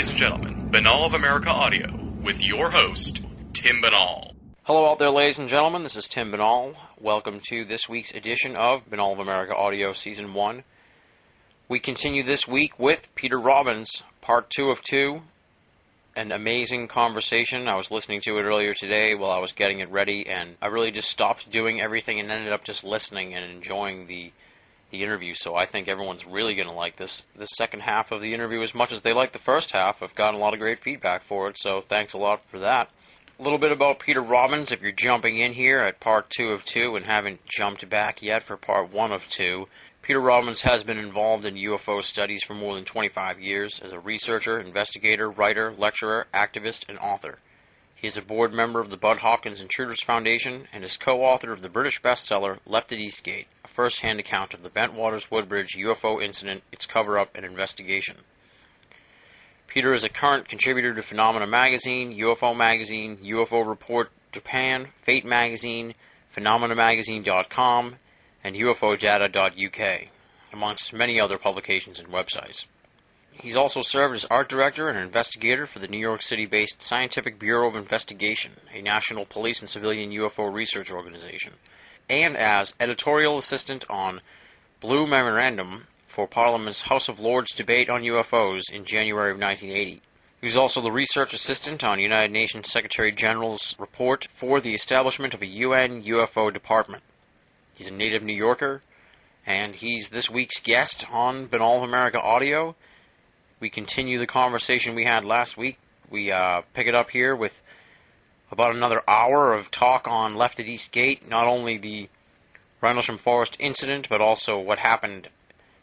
ladies and gentlemen, Binnall of America Audio with your host, Tim Binnall. Hello out there, ladies and gentlemen. This is Tim Binnall. Welcome to this week's edition of Binnall of America Audio Season 1. We continue this week with Peter Robbins, part 2 of 2. An amazing conversation. I was listening to it earlier today while I was getting it ready, and I really just stopped doing everything and ended up just listening and enjoying the the interview. So I think everyone's really going to like this this second half of the interview as much as they like the first half. I've gotten a lot of great feedback for it, so thanks a lot for that. A little bit about Peter Robbins if you're jumping in here at part two of two and haven't jumped back yet for part one of two. Peter Robbins has been involved in UFO studies for more than 25 years as a researcher, investigator, writer, lecturer, activist, and author. He is a board member of the Budd Hopkins Intruders Foundation and is co-author of the British bestseller Left at East Gate, a first-hand account of the Bentwaters Woodbridge UFO incident, its cover-up, and investigation. Peter is a current contributor to Phenomena Magazine, UFO Magazine, UFO Report Japan, Fate Magazine, PhenomenaMagazine.com, and UFOdata.uk, amongst many other publications and websites. He's also served as art director and investigator for the New York City based Scientific Bureau of Investigation, a national police and civilian UFO research organization, and as editorial assistant on Blue Memorandum for Parliament's House of Lords debate on UFOs in January of 1980. He was also the research assistant on United Nations Secretary General's report for the establishment of a UN UFO department. He's a native New Yorker, and he's this week's guest on Binnall of America Audio we continue the conversation we had last week. We uh, pick it up here with about another hour of talk on Left at East Gate, not only the Rendlesham Forest incident, but also what happened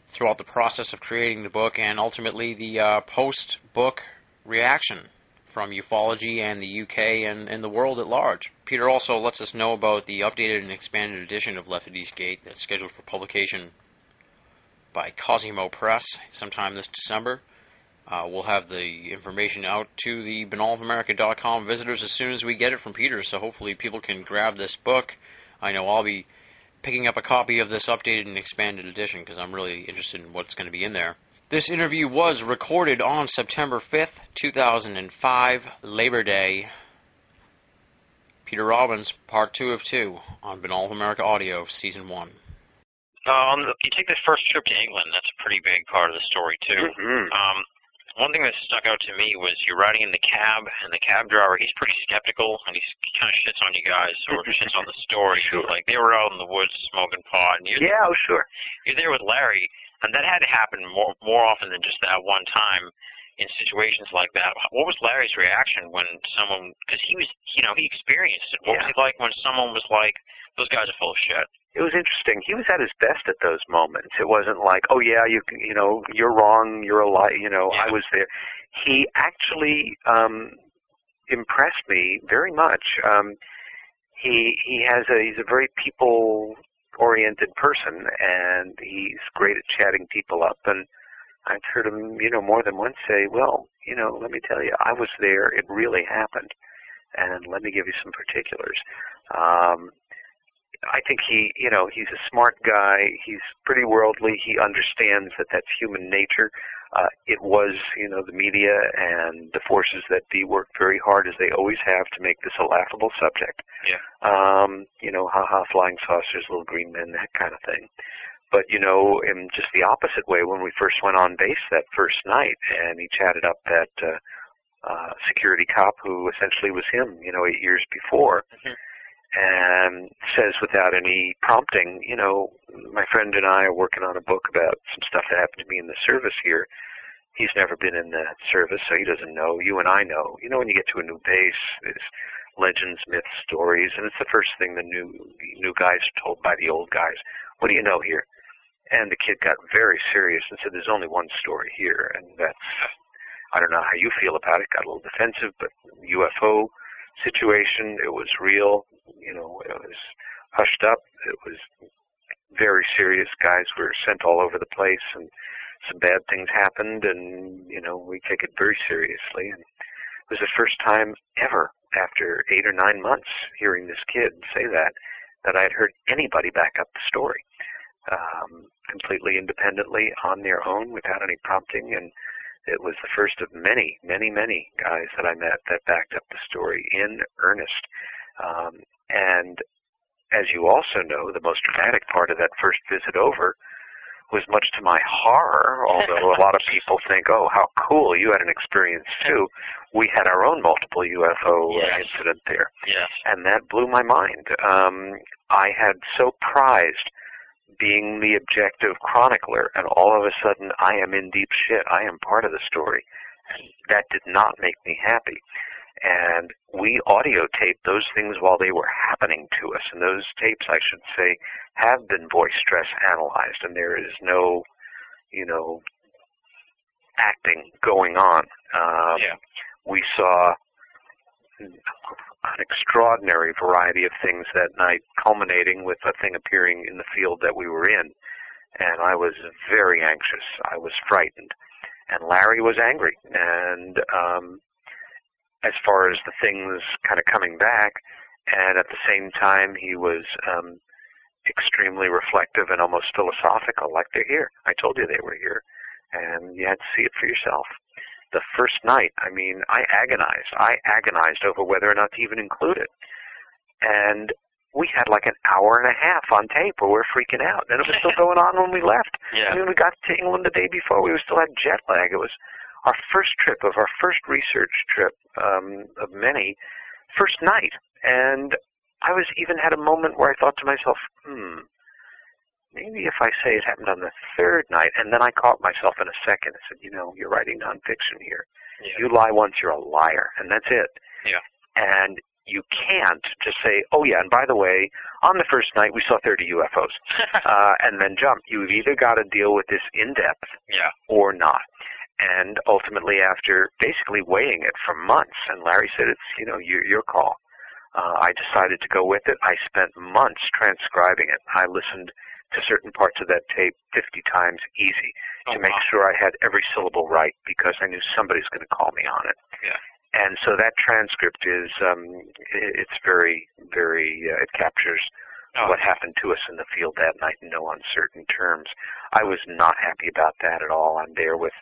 throughout the process of creating the book, and ultimately the uh, post book reaction from ufology and the UK and, and the world at large. Peter also lets us know about the updated and expanded edition of Left at East Gate that's scheduled for publication by Cosimo Press sometime this December. Uh, we'll have the information out to the binnallofamerica.com visitors as soon as we get it from Peter, so hopefully people can grab this book. I know I'll be picking up a copy of this updated and expanded edition because I'm really interested in what's going to be in there. This interview was recorded on September 5th, 2005, Labor Day. Peter Robbins, part two of two on Binnall of America Audio, season one. Um, you take this first trip to England. That's a pretty big part of the story too. Mm-hmm. Um, one thing that stuck out to me was you're riding in the cab, and the cab driver, he's pretty skeptical, and he's, he kind of shits on you guys, or shits on the story. Sure. Like, they were out in the woods smoking pot, and you're, Yeah, oh, sure. you're there with Larry, and that had to happen more, more often than just that one time in situations like that. What was Larry's reaction when someone, because he was, you know, he experienced it. What Yeah. was he like when someone was like, those guys are full of shit? It was interesting. He was at his best at those moments. It wasn't like, oh yeah, you you know, you're wrong, you're a lie, you know, Yeah. I was there. He actually um impressed me very much. Um he he has a he's a very people oriented person and he's great at chatting people up and I've heard him, you know, more than once say, Well, you know, let me tell you, I was there, it really happened. And let me give you some particulars. Um I think he, you know, he's a smart guy. He's pretty worldly. He understands that that's human nature. Uh, it was, you know, the media and the forces that be worked very hard as they always have to make this a laughable subject. Yeah. Um, you know, haha, flying saucers, little green men, that kind of thing. But, you know, in just the opposite way, when we first went on base that first night and he chatted up that, uh, uh, security cop who essentially was him, you know, eight years before Mhm. And says without any prompting, you know, my friend and I are working on a book about some stuff that happened to me in the service here. He's never been in the service, so he doesn't know. You and I know. You know, when you get to a new base, there's legends, myths, stories, and it's the first thing the new new guys told by the old guys. What do you know here? And the kid got very serious and said, "There's only one story here, and that's I don't know how you feel about it. Got a little defensive, but UFO situation, it was real. You know, it was hushed up. It was very serious. Guys were sent all over the place, and some bad things happened. And you know, we take it very seriously. And it was the first time ever after eight or nine months hearing this kid say that that I had heard anybody back up the story um, completely independently on their own without any prompting and it was the first of many, many, many guys that I met that backed up the story in earnest. Um, and as you also know, the most dramatic part of that first visit over was much to my horror, although a lot of people think, oh, how cool, you had an experience too. We had our own multiple UFO Yes. incident there Yes. and that blew my mind. Um, I had so prized being the objective chronicler, and all of a sudden I am in deep shit. I am part of the story. That did not make me happy. And we audio taped those things while they were happening to us, and those tapes, I should say, have been voice stress analyzed, and there is no, you know, acting going on. Um, Yeah. We saw an extraordinary variety of things that night, culminating with a thing appearing in the field that we were in. And I was very anxious. I was frightened. And Larry was angry. And um, as far as the things kind of coming back, and at the same time, he was um, extremely reflective and almost philosophical, like they're here. I told you they were here. And you had to see it for yourself the first night, I mean, I agonized. I agonized over whether or not to even include it. And we had like an hour and a half on tape where we're freaking out. And it was still going on when we left. Yeah. I mean, we got to England the day before. We were still had jet lag. It was our first trip of our first research trip um, of many, first night. And I was even had a moment where I thought to myself, hmm, maybe if I say it happened on the third night, and then I caught myself in a second and said, you know, you're writing nonfiction here. Yeah. You lie once, you're a liar, and that's it. Yeah. And you can't just say, oh yeah, and by the way, on the first night we saw 30 UFOs, uh, and then jump. You've either got to deal with this in depth yeah. or not. And ultimately, after basically weighing it for months, and Larry said, it's, you know, your, your call. Uh, I decided to go with it. I spent months transcribing it. I listened to certain parts of that tape 50 times easy Oh, to make wow. sure I had every syllable right because I knew somebody's going to call me on it. Yeah. And so that transcript is um, it's very, very, uh, it captures Oh. what happened to us in the field that night in no uncertain terms. I was not happy about that at all. I'm there with,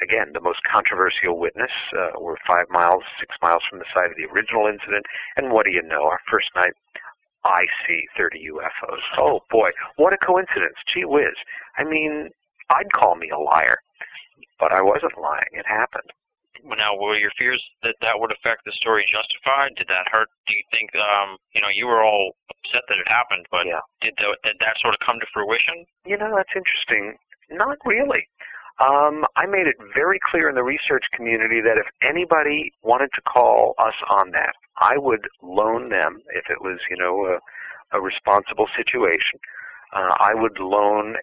again, the most controversial witness. Uh, we're five miles, six miles from the site of the original incident, and what do you know? Our first night, I see 30 UFOs. Oh boy, what a coincidence. Gee whiz. I mean, I'd call me a liar, but I wasn't lying. It happened. Now, were your fears that that would affect the story justified? Did that hurt? Do you think, um, you know, you were all upset that it happened, but Yeah. did, the, did that sort of come to fruition? You know, that's interesting. Not really. Um, I made it very clear in the research community that if anybody wanted to call us on that, I would loan them, if it was, you know, a, a responsible situation, uh, I would loan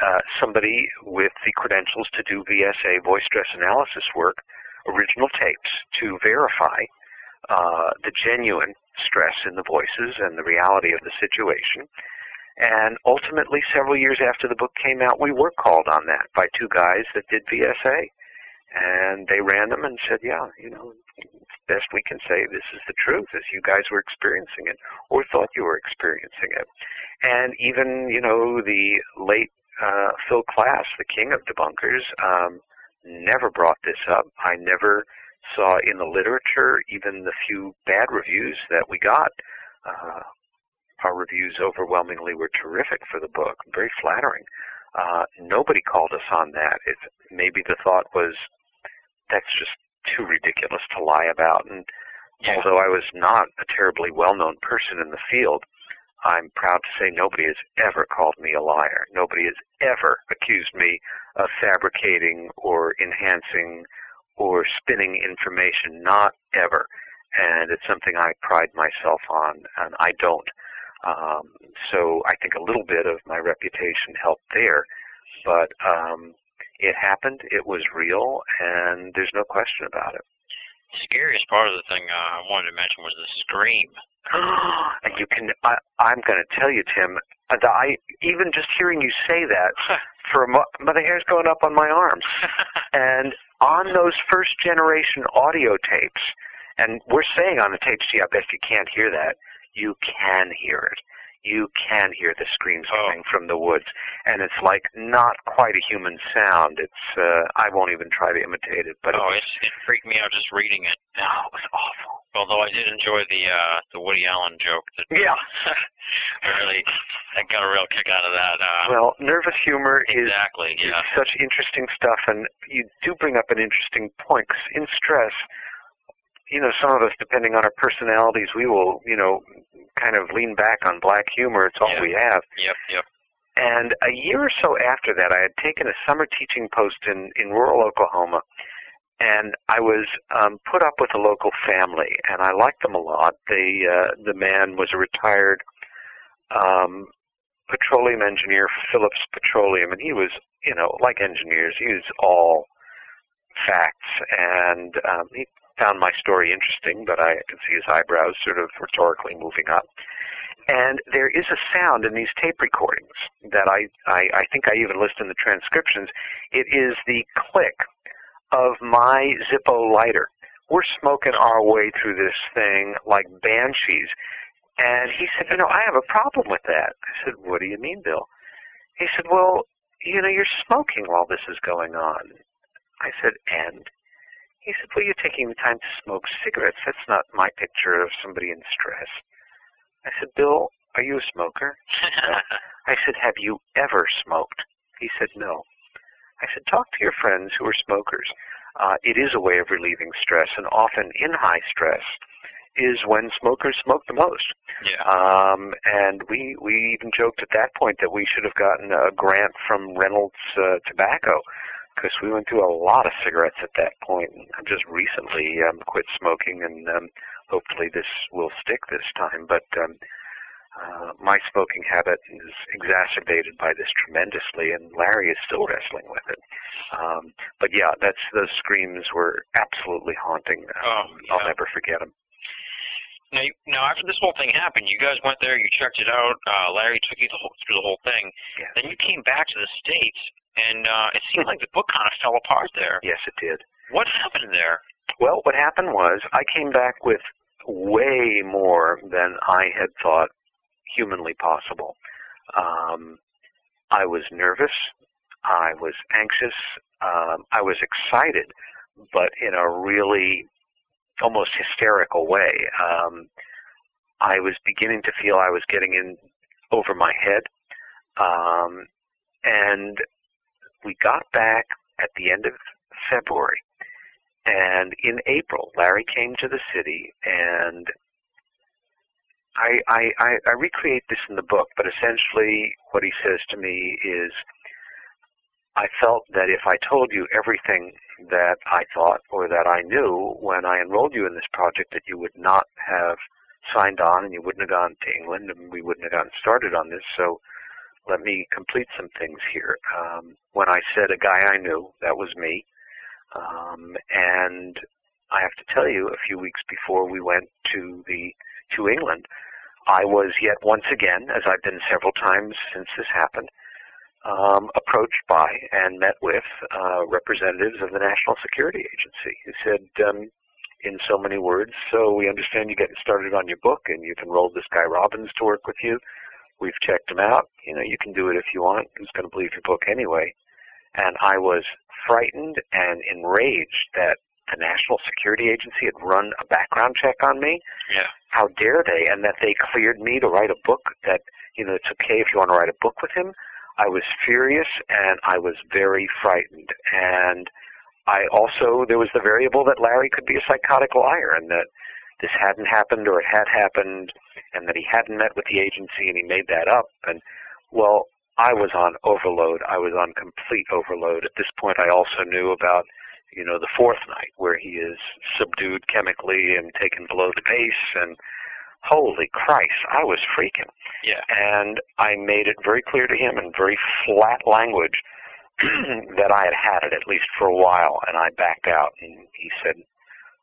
uh, somebody with the credentials to do VSA, voice stress analysis work, original tapes to verify uh, the genuine stress in the voices and the reality of the situation. And ultimately, several years after the book came out, we were called on that by two guys that did VSA. And they ran them and said, yeah, you know, best we can say this is the truth as you guys were experiencing it or thought you were experiencing it. And even, you know, the late uh, Phil Klass, the king of debunkers, um, never brought this up. I never saw in the literature even the few bad reviews that we got. Uh, our reviews overwhelmingly were terrific for the book, very flattering. Uh, nobody called us on that. If maybe the thought was that's just too ridiculous to lie about. And Yeah. although I was not a terribly well-known person in the field, I'm proud to say nobody has ever called me a liar. Nobody has ever accused me of fabricating or enhancing or spinning information. Not ever. And it's something I pride myself on, and I don't. Um, so I think a little bit of my reputation helped there, but um, it happened. It was real, and there's no question about it. The scariest part of the thing uh, I wanted to mention was the scream. and you can, I, I'm going to tell you, Tim, uh, I even just hearing you say that, for a mo- the hair's going up on my arms. And on those first generation audio tapes, and we're saying on the tapes, gee, I bet you can't hear that. You can hear it. you can hear the screams Oh. coming from the woods, and it's like not quite a human sound. It's uh, I won't even try to imitate it, but oh, it, it freaked me out just reading it. no, it was awful. Although I did enjoy the uh the Woody Allen joke. That Yeah. I really, I got a real kick out of that. Uh, Well, nervous humor is exactly. Yeah. It's such interesting stuff, and you do bring up an interesting point. 'cause in stress, you know, some of us, depending on our personalities, we will, you know, kind of lean back on black humor. It's all Yeah. we have. Yep. Yep. And a year or so after that, I had taken a summer teaching post in, in rural Oklahoma, and I was um, put up with a local family, and I liked them a lot. They, uh, the man was a retired um, petroleum engineer, Phillips Petroleum, and he was, you know, like engineers, he was all facts, and um, he found my story interesting, but I could see his eyebrows sort of rhetorically moving up. And there is a sound in these tape recordings that I, I, I think I even list in the transcriptions. It is the click of my Zippo lighter. We're smoking our way through this thing like banshees. And he said, you know, I have a problem with that. I said, what do you mean, Bill? He said, well, you know, you're smoking while this is going on. I said, and? He said, well, you're taking the time to smoke cigarettes. That's not my picture of somebody in stress. I said, Bill, are you a smoker? I said, have you ever smoked? He said, no. I said, talk to your friends who are smokers. Uh, it is a way of relieving stress, and often in high stress is when smokers smoke the most. yeah. Um, and we we even joked at that point that we should have gotten a grant from Reynolds uh, Tobacco because we went through a lot of cigarettes at that point. I've just recently um, quit smoking, and um, hopefully this will stick this time. But um, uh, my smoking habit is exacerbated by this tremendously, and Larry is still wrestling with it. Um, but yeah, that's those screams were absolutely haunting. Um, Oh, I'll never forget them. Now, you, now after this whole thing happened, you guys went there, you checked it out. Uh, Larry took you the whole, through the whole thing. Yeah. Then you came back to the states, and uh, it seemed like the book kind of fell apart there. Yes, it did. What happened there? Well, what happened was I came back with way more than I had thought humanly possible. Um, I was nervous. I was anxious. Um, I was excited, but in a really almost hysterical way. Um, I was beginning to feel I was getting in over my head. Um, and we got back at the end of February. And in April, Larry came to the city, and I, I, I, I recreate this in the book, but essentially what he says to me is, I felt that if I told you everything that I thought or that I knew when I enrolled you in this project, that you would not have signed on and you wouldn't have gone to England and we wouldn't have gotten started on this. So let me complete some things here. Um, when I said a guy I knew, that was me. Um, and I have to tell you, a few weeks before we went to the to England, I was yet once again, as I've been several times since this happened, um, approached by and met with uh, representatives of the National Security Agency who said, um, in so many words, so we understand you're getting started on your book and you've enrolled this guy Robbins to work with you. We've checked him out. You know, you can do it if you want. Who's going to believe your book anyway? And I was frightened and enraged that the National Security Agency had run a background check on me. Yeah. How dare they? And that they cleared me to write a book that, you know, it's okay if you want to write a book with him. I was furious and I was very frightened. And I also, there was the variable that Larry could be a psychotic liar and that this hadn't happened or it had happened and that he hadn't met with the agency and he made that up. And, well, I was on overload. I was on complete overload. At this point, I also knew about, you know, the fourth night where he is subdued chemically and taken below the base and holy Christ, I was freaking. Yeah. And I made it very clear to him in very flat language that I had had it at least for a while and I backed out and he said,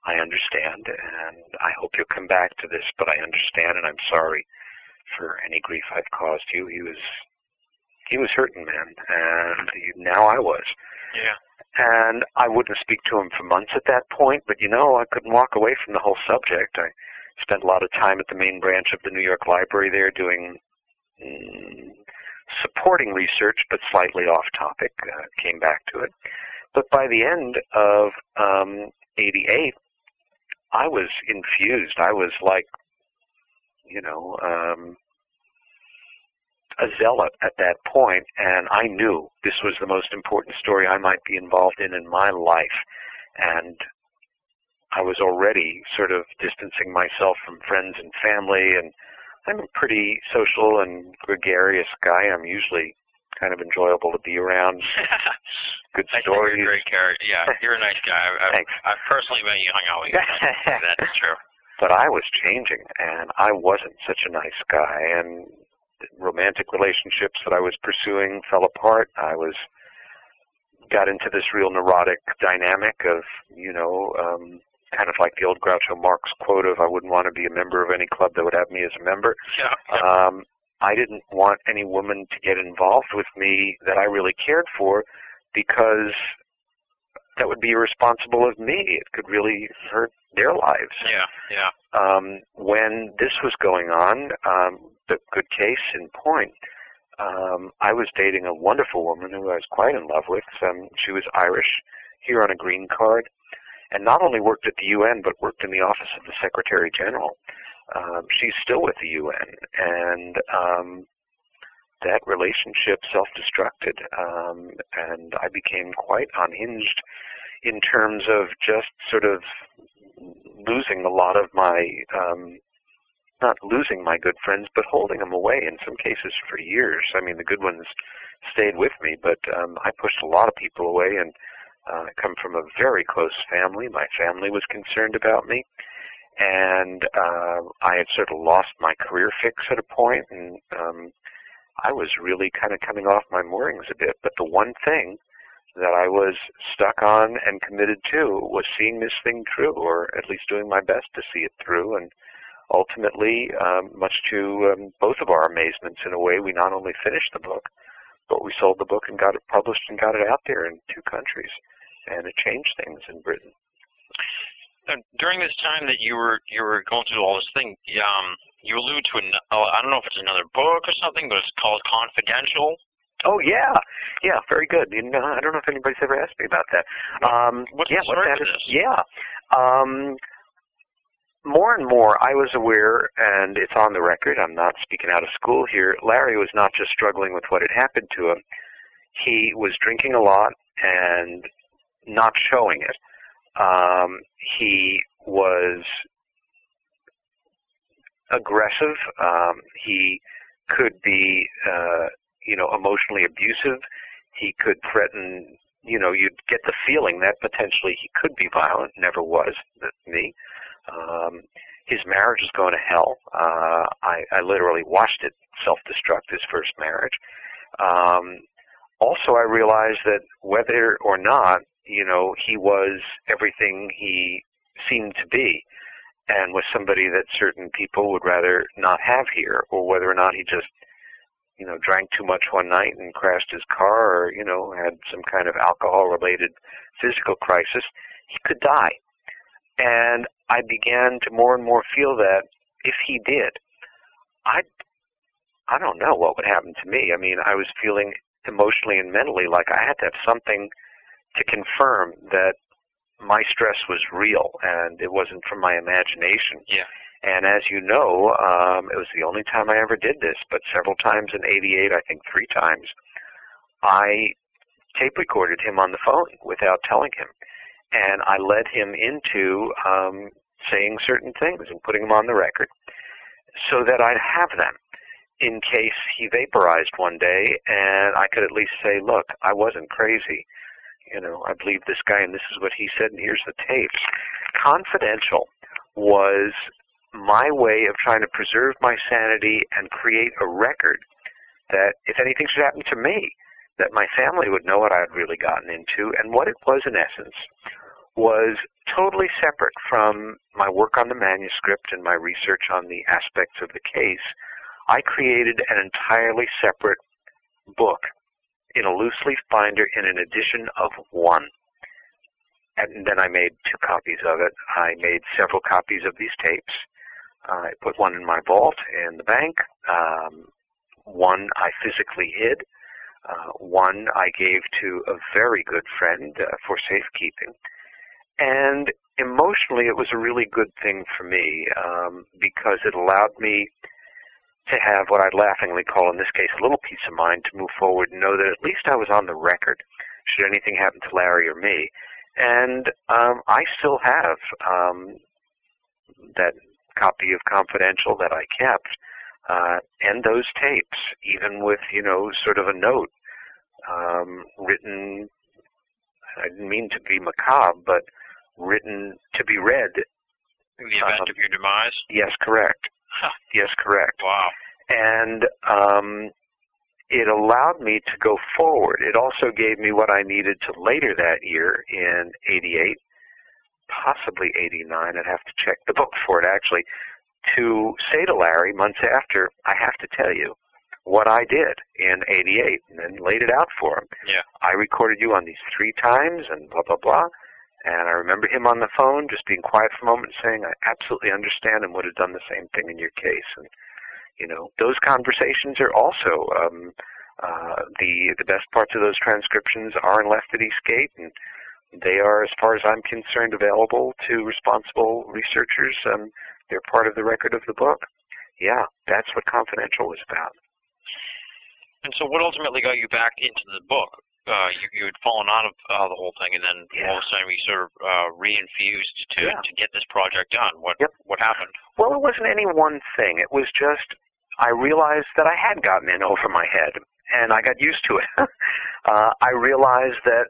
I understand and I hope you'll come back to this, but I understand and I'm sorry for any grief I've caused you. He was, he was hurting, man, and he, now I was. Yeah. And I wouldn't speak to him for months at that point, but you know, I couldn't walk away from the whole subject. I spent a lot of time at the main branch of the New York Library there doing mm, supporting research, but slightly off topic. Uh, came back to it. But by the end of um, 88, I was infused. I was like, you know, um, a zealot at that point, and I knew this was the most important story I might be involved in in my life. And I was already sort of distancing myself from friends and family, and I'm a pretty social and gregarious guy. I'm usually kind of enjoyable to be around. Good stories. you're a great character. Yeah, you're a nice guy. I've, I've, Thanks. I've personally met you, hung out with you. That's true. but I was changing, and I wasn't such a nice guy, and romantic relationships that I was pursuing fell apart. I was got into this real neurotic dynamic of, you know, um, kind of like the old Groucho Marx quote of, "I wouldn't want to be a member of any club that would have me as a member." Yeah. Um, I didn't want any woman to get involved with me that I really cared for because that would be irresponsible of me. It could really hurt their lives. yeah. Yeah. Um, when this was going on, um, the good case in point, um, I was dating a wonderful woman who I was quite in love with. Um, she was Irish, here on a green card, and not only worked at the UN, but worked in the office of the Secretary General. Um, she's still with the UN, and um, that relationship self-destructed, um, and I became quite unhinged in terms of just sort of losing a lot of my, um, not losing my good friends, but holding them away in some cases for years. I mean, the good ones stayed with me, but um, I pushed a lot of people away, and uh, I come from a very close family. My family was concerned about me, and uh, I had sort of lost my career fix at a point, and um, I was really kind of coming off my moorings a bit. But the one thing that I was stuck on and committed to was seeing this thing through, or at least doing my best to see it through. And ultimately, um, much to um, both of our amazements, in a way, we not only finished the book, but we sold the book and got it published and got it out there in two countries. And it changed things in Britain. And during this time that you were you were going through all this thing, um, you allude to an oh, I don't know if it's another book or something, but it's called Confidential. Oh yeah, yeah, very good. You know, I don't know if anybody's ever asked me about that. Um, What's yeah, the what story that to this? Yeah. Um, more and more, I was aware, and it's on the record. I'm not speaking out of school here. Larry was not just struggling with what had happened to him. He was drinking a lot and not showing it. Um, he was aggressive. Um, he could be, uh, you know, emotionally abusive. He could threaten. You know, you'd get the feeling that potentially he could be violent. Never was that me. Um, his marriage is going to hell. Uh, I, I literally watched it self-destruct his first marriage. Um, also, I realized that whether or not, you know, he was everything he seemed to be, and was somebody that certain people would rather not have here, or whether or not he just, you know, drank too much one night and crashed his car, or you know, had some kind of alcohol-related physical crisis, he could die. And I began to more and more feel that if he did, I, I don't know what would happen to me. I mean, I was feeling emotionally and mentally like I had to have something to confirm that my stress was real and it wasn't from my imagination. Yeah. And as you know, um, it was the only time I ever did this, but several times in 88, I think three times, I tape recorded him on the phone without telling him. And I led him into um, saying certain things and putting them on the record so that I'd have them in case he vaporized one day and I could at least say, look, I wasn't crazy. You know, I believe this guy and this is what he said and here's the tapes. Confidential was my way of trying to preserve my sanity and create a record that if anything should happen to me, that my family would know what I had really gotten into and what it was in essence was totally separate from my work on the manuscript and my research on the aspects of the case. I created an entirely separate book in a loose leaf binder in an edition of one. And then I made two copies of it. I made several copies of these tapes. I put one in my vault in the bank. Um, one I physically hid. Uh, one I gave to a very good friend uh, for safekeeping. And emotionally, it was a really good thing for me um, because it allowed me to have what I'd laughingly call, in this case, a little peace of mind to move forward and know that at least I was on the record should anything happen to Larry or me. And um, I still have um, that copy of Confidential that I kept, uh, and those tapes, even with you know sort of a note um, written. I didn't mean to be macabre, but written to be read. In the event Um, of your demise. Yes, correct. Huh. Yes, correct. Wow. and um, it allowed me to go forward. It also gave me what I needed to later that year in 88, possibly 89, I'd have to check the book for it actually, to say to Larry months after, I have to tell you what I did in 88 and then laid it out for him. Yeah. I recorded you on these three times and blah, blah, blah. And I remember him on the phone just being quiet for a moment saying, I absolutely understand and would have done the same thing in your case. And you know, those conversations are also um, uh, the the best parts of those transcriptions are in Left at East Gate, and they are, as far as I'm concerned, available to responsible researchers. Um, they're part of the record of the book. Yeah, that's what Confidential was about. And so, what ultimately got you back into the book? Uh, you, you had fallen out of uh, the whole thing, and then all of a sudden, we sort of uh, reinfused to Yeah. to get this project done. What Yep. what happened? Well, it wasn't any one thing. It was just I realized that I had gotten in over my head, and I got used to it. uh, I realized that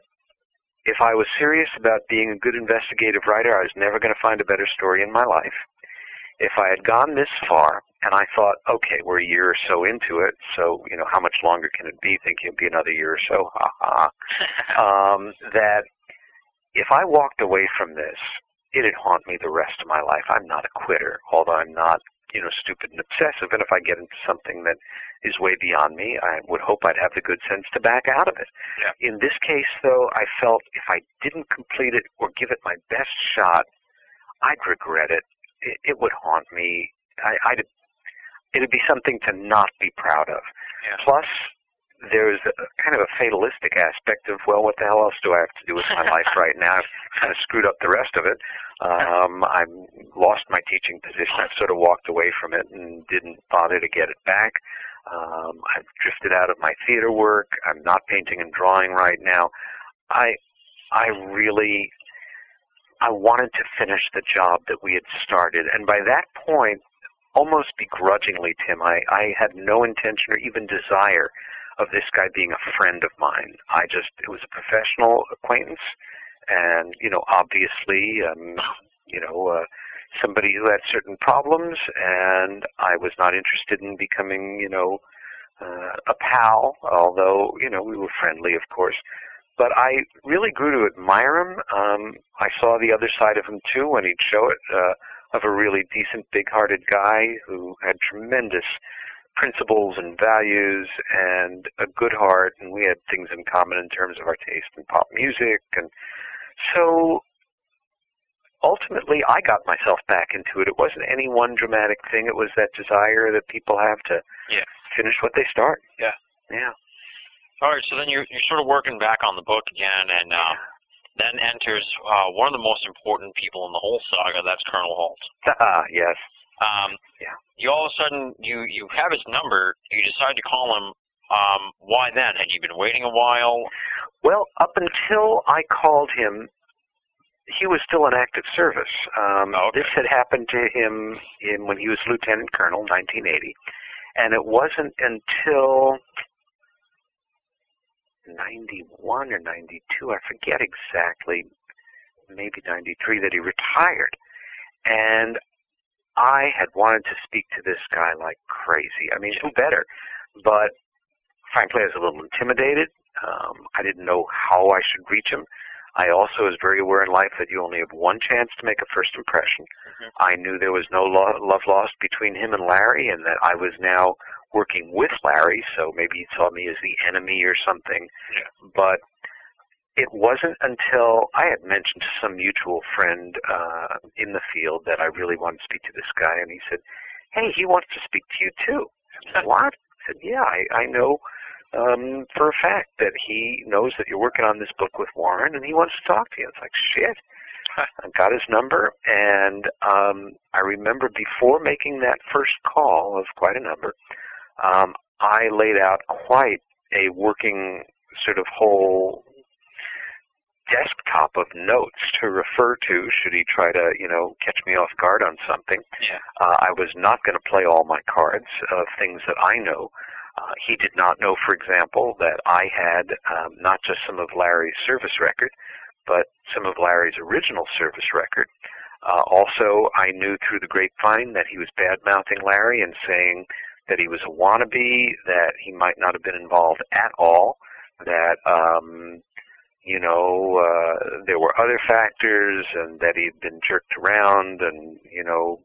if I was serious about being a good investigative writer, I was never going to find a better story in my life. If I had gone this far, and I thought, okay, we're a year or so into it, so you know, how much longer can it be? Thinking it'd be another year or so, ha ha. um, that if I walked away from this, it'd haunt me the rest of my life. I'm not a quitter, although I'm not, you know, stupid and obsessive. And if I get into something that is way beyond me, I would hope I'd have the good sense to back out of it. Yeah. In this case, though, I felt if I didn't complete it or give it my best shot, I'd regret it. It, it would haunt me. I, I'd, it'd be something to not be proud of. Yeah. Plus, there's a, kind of a fatalistic aspect of, well, what the hell else do I have to do with my life right now? I've kind of screwed up the rest of it. Um, I've lost my teaching position. I've sort of walked away from it and didn't bother to get it back. Um, I've drifted out of my theater work. I'm not painting and drawing right now. I, I really, I wanted to finish the job that we had started, and by that point, almost begrudgingly, Tim, I, I had no intention or even desire of this guy being a friend of mine. I just, it was a professional acquaintance, and, you know, obviously, um, you know, uh, somebody who had certain problems, and I was not interested in becoming, you know, uh, a pal, although, you know, we were friendly, of course. But I really grew to admire him. Um, I saw the other side of him, too, when he'd show it, uh, of a really decent, big-hearted guy who had tremendous principles and values and a good heart, and we had things in common in terms of our taste in pop music. And so ultimately, I got myself back into it. It wasn't any one dramatic thing. It was that desire that people have to Yeah. finish what they start. Yeah. Yeah. All right, so then you're you're sort of working back on the book again, and uh, then enters uh, one of the most important people in the whole saga. That's Colonel Halt. Ah, yes. Um, Yeah. You all of a sudden you you have his number. You decide to call him. Um, why then? Had you been waiting a while? Well, up until I called him, he was still in active service. Um, Oh, okay. This had happened to him in when he was lieutenant colonel, 1980, and it wasn't until 91 or 92, I forget exactly, maybe 93, that he retired. And I had wanted to speak to this guy like crazy. I mean, who better? But frankly, I was a little intimidated. Um, I didn't know how I should reach him. I also was very aware in life that you only have one chance to make a first impression. Mhm. I knew there was no lo- love lost between him and Larry, and that I was now working with Larry, so maybe he saw me as the enemy or something. Yeah. But it wasn't until I had mentioned to some mutual friend uh, in the field that I really wanted to speak to this guy, and he said, "Hey, he wants to speak to you too." I said, what? I said, yeah, I, I know um, for a fact that he knows that you're working on this book with Warren and he wants to talk to you. It's like, shit. I got his number and um, I remember before making that first call of quite a number, um, I laid out quite a working sort of whole desktop of notes to refer to should he try to, you know, catch me off guard on something. Yeah. Uh, I was not going to play all my cards of things that I know. Uh, he did not know, for example, that I had um, not just some of Larry's service record, but some of Larry's original service record. Uh, also, I knew through the grapevine that he was bad-mouthing Larry and saying that he was a wannabe, that he might not have been involved at all, that um, you know uh, there were other factors, and that he'd been jerked around, and you know.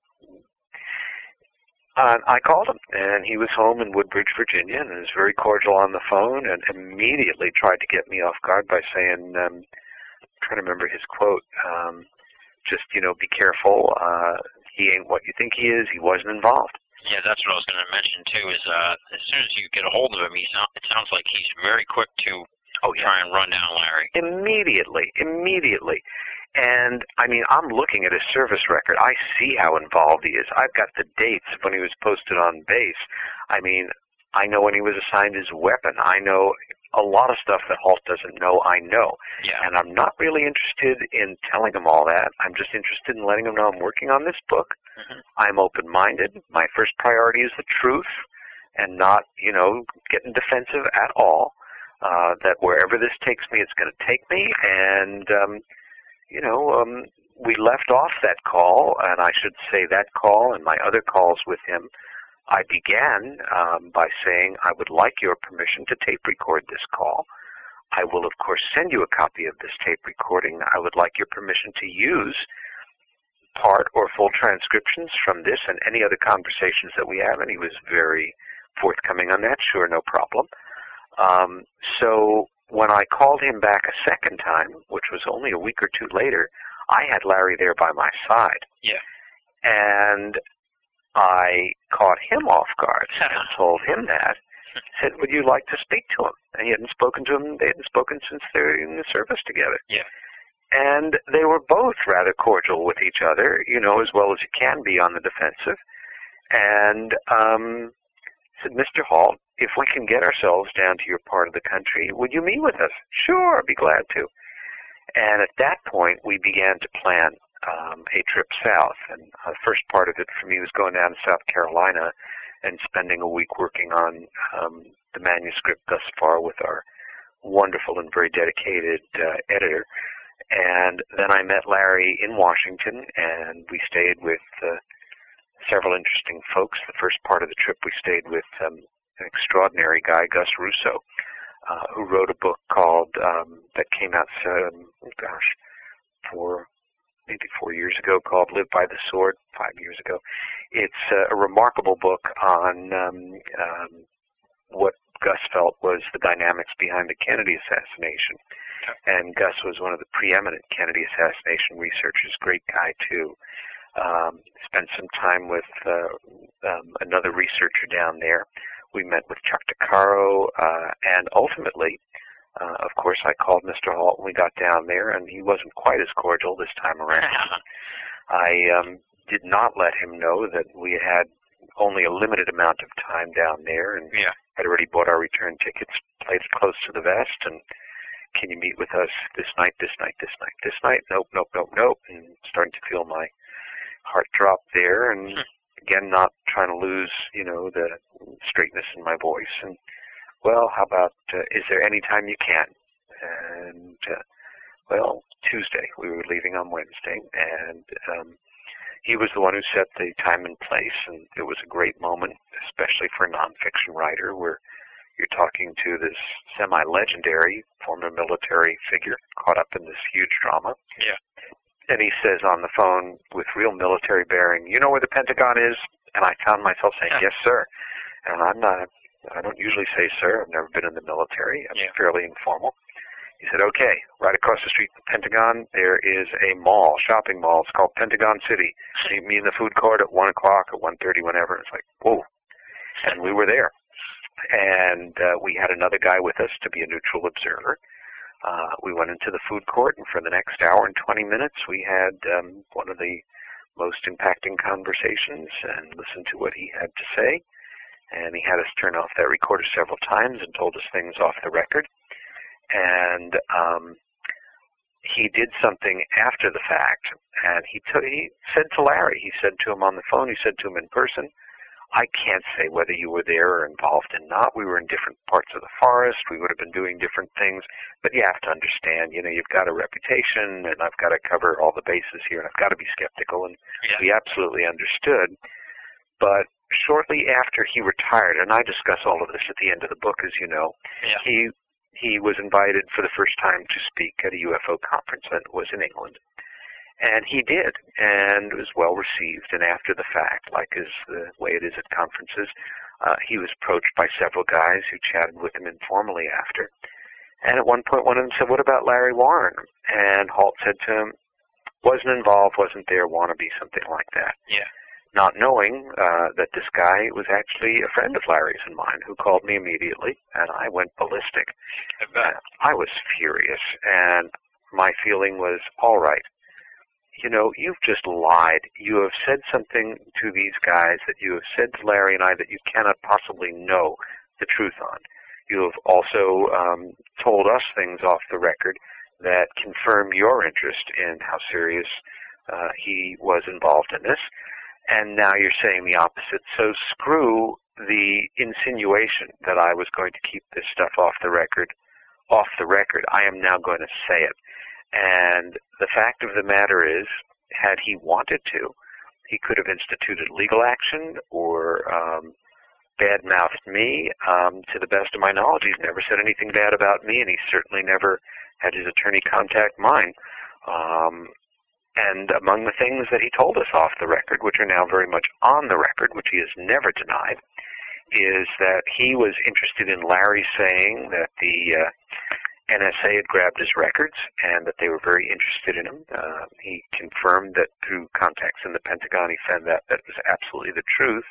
Uh, I called him, and he was home in Woodbridge, Virginia, and was very cordial on the phone, and immediately tried to get me off guard by saying, um, I'm trying to remember his quote, um, just you know, be careful. Uh, he ain't what you think he is. He wasn't involved. Yeah, that's what I was going to mention too. Is uh, as soon as you get a hold of him, he's not, it sounds like he's very quick to Oh yeah. try and run down Larry. Immediately, immediately. And I mean, I'm looking at his service record. I see how involved he is. I've got the dates when he was posted on base. I mean, I know when he was assigned his weapon. I know a lot of stuff that Halt doesn't know. I know. Yeah. And I'm not really interested in telling him all that. I'm just interested in letting him know I'm working on this book. Mhm. I'm open-minded. My first priority is the truth and not, you know, getting defensive at all. Uh, that wherever this takes me, it's going to take me. And, um, you know, um, we left off that call, and I should say that call and my other calls with him. I began um, by saying I would like your permission to tape record this call. I will, of course, send you a copy of this tape recording. I would like your permission to use part or full transcriptions from this and any other conversations that we have. And he was very forthcoming on that. Sure, no problem. Um, so when I called him back a second time, which was only a week or two later, I had Larry there by my side. Yeah. And I caught him off guard and told him that. Said, would you like to speak to him? And he hadn't spoken to him. They hadn't spoken since they're in the service together. Yeah. And they were both rather cordial with each other, you know, as well as you can be on the defensive. And um, said, Mr. Halt, if we can get ourselves down to your part of the country, would you meet with us? Sure, I'd be glad to. And at that point, we began to plan um, a trip south. And uh, the first part of it for me was going down to South Carolina and spending a week working on um, the manuscript thus far with our wonderful and very dedicated uh, editor. And then I met Larry in Washington, and we stayed with uh, several interesting folks. The first part of the trip, we stayed with um, an extraordinary guy, Gus Russo, uh, who wrote a book called um, that came out, um, gosh, four maybe four years ago, called "Live by the Sword." Five years ago, it's uh, a remarkable book on um, um, what Gus felt was the dynamics behind the Kennedy assassination. And Gus was one of the preeminent Kennedy assassination researchers. Great guy too. Um, spent some time with uh, um, another researcher down there. We met with Chuck DeCaro, uh, and ultimately, uh, of course, I called Mr. Halt when we got down there, and he wasn't quite as cordial this time around. I um, did not let him know that we had only a limited amount of time down there, and Yeah. had already bought our return tickets, placed close to the vest, and can you meet with us this night, this night, this night, this night? Nope, nope, nope, nope. And starting to feel my heart drop there, and Hmm. again, not trying to lose, you know, the straightness in my voice. And well, how about uh, is there any time you can? And uh, well, Tuesday we were leaving on Wednesday, and um, he was the one who set the time and place, and it was a great moment, especially for a nonfiction writer, where you're talking to this semi-legendary former military figure caught up in this huge drama. Yeah. And he says on the phone with real military bearing, "You know where the Pentagon is?" And I found myself saying, Yeah. "Yes, sir." And I'm not. I don't usually say sir. I've never been in the military. I'm Yeah. fairly informal. He said, "Okay, right across the street from the Pentagon, there is a mall, shopping mall. It's called Pentagon City. Meet me in the food court at one o'clock, at one thirty, whenever." It's like, whoa. And we were there. and uh, we had another guy with us to be a neutral observer. Uh, we went into the food court, and for the next hour and 20 minutes, we had um, one of the most impacting conversations and listened to what he had to say. And he had us turn off that recorder several times and told us things off the record. And um, he did something after the fact, and he, t- he said to Larry, he said to him on the phone, he said to him in person, I can't say whether you were there or involved in not. We were in different parts of the forest. We would have been doing different things. But you have to understand, you know, you've got a reputation and I've got to cover all the bases here and I've got to be skeptical. And Yeah. we absolutely understood. But shortly after he retired, and I discuss all of this at the end of the book, as you know, Yeah. he he was invited for the first time to speak at a UFO conference that was in England. And he did, and was well received. And after the fact, like is the way it is at conferences, uh, he was approached by several guys who chatted with him informally after. And at one point, one of them said, "What about Larry Warren?" And Halt said to him, "Wasn't involved, wasn't there, wannabe, something like that." Yeah. Not knowing uh, that this guy was actually a friend of Larry's and mine, who called me immediately, and I went ballistic. I. I was furious, and my feeling was, all right, you know, you've just lied. You have said something to these guys that you have said to Larry and I that you cannot possibly know the truth on. You have also um, told us things off the record that confirm your interest in how serious uh, he was involved in this. And now you're saying the opposite. So screw the insinuation that I was going to keep this stuff off the record off the record. I am now going to say it. And the fact of the matter is, had he wanted to, he could have instituted legal action or um, bad-mouthed me. Um, to the best of my knowledge, he's never said anything bad about me, and he certainly never had his attorney contact mine. Um, and among the things that he told us off the record, which are now very much on the record, which he has never denied, is that he was interested in Larry saying that the uh, NSA had grabbed his records and that they were very interested in him. Uh, he confirmed that through contacts in the Pentagon, he found that that was absolutely the truth.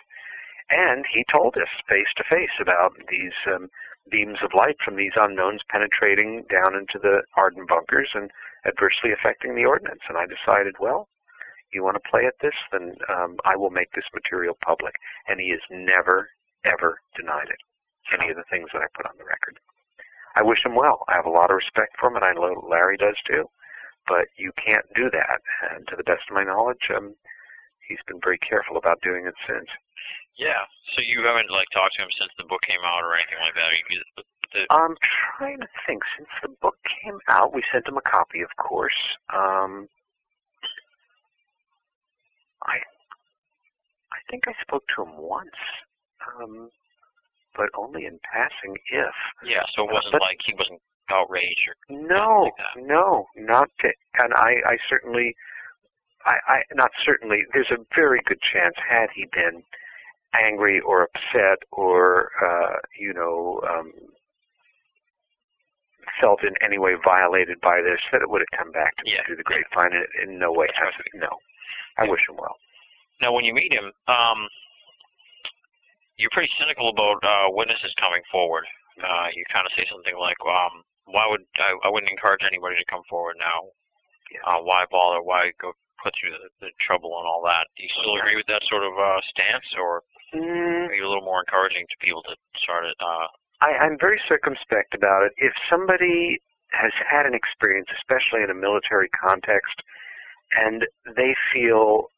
And he told us face to face about these um, beams of light from these unknowns penetrating down into the hardened bunkers and adversely affecting the ordnance. And I decided, well, you want to play at this, then um, I will make this material public. And he has never, ever denied it. Any of the things that I put on the record. I wish him well. I have a lot of respect for him, and I know Larry does too. But you can't do that. And to the best of my knowledge, um, he's been very careful about doing it since. Yeah. So you haven't like talked to him since the book came out or anything like that. I'm trying to think. Since the book came out, we sent him a copy, of course. Um, I, I think I spoke to him once, um, but only in passing. If yeah. So it wasn't But- like he wasn't outraged or no, like no, not to, and I, I certainly, I, I, not certainly. There's a very good chance had he been angry or upset or, uh, you know, um, felt in any way violated by this, that it would have come back to Yeah. through the grapevine. And in no way has it. No, I Yeah. wish him well. Now, when you meet him, um, you're pretty cynical about uh, witnesses coming forward. Uh, you kind of say something like, um, "Why would I, I wouldn't encourage anybody to come forward now? Yeah. Uh, why bother? Why go put through the, the trouble and all that?" Do you still agree with that sort of uh, stance, or Mm, are you a little more encouraging to people to start it? Uh, I, I'm very circumspect about it. If somebody has had an experience, especially in a military context, and they feel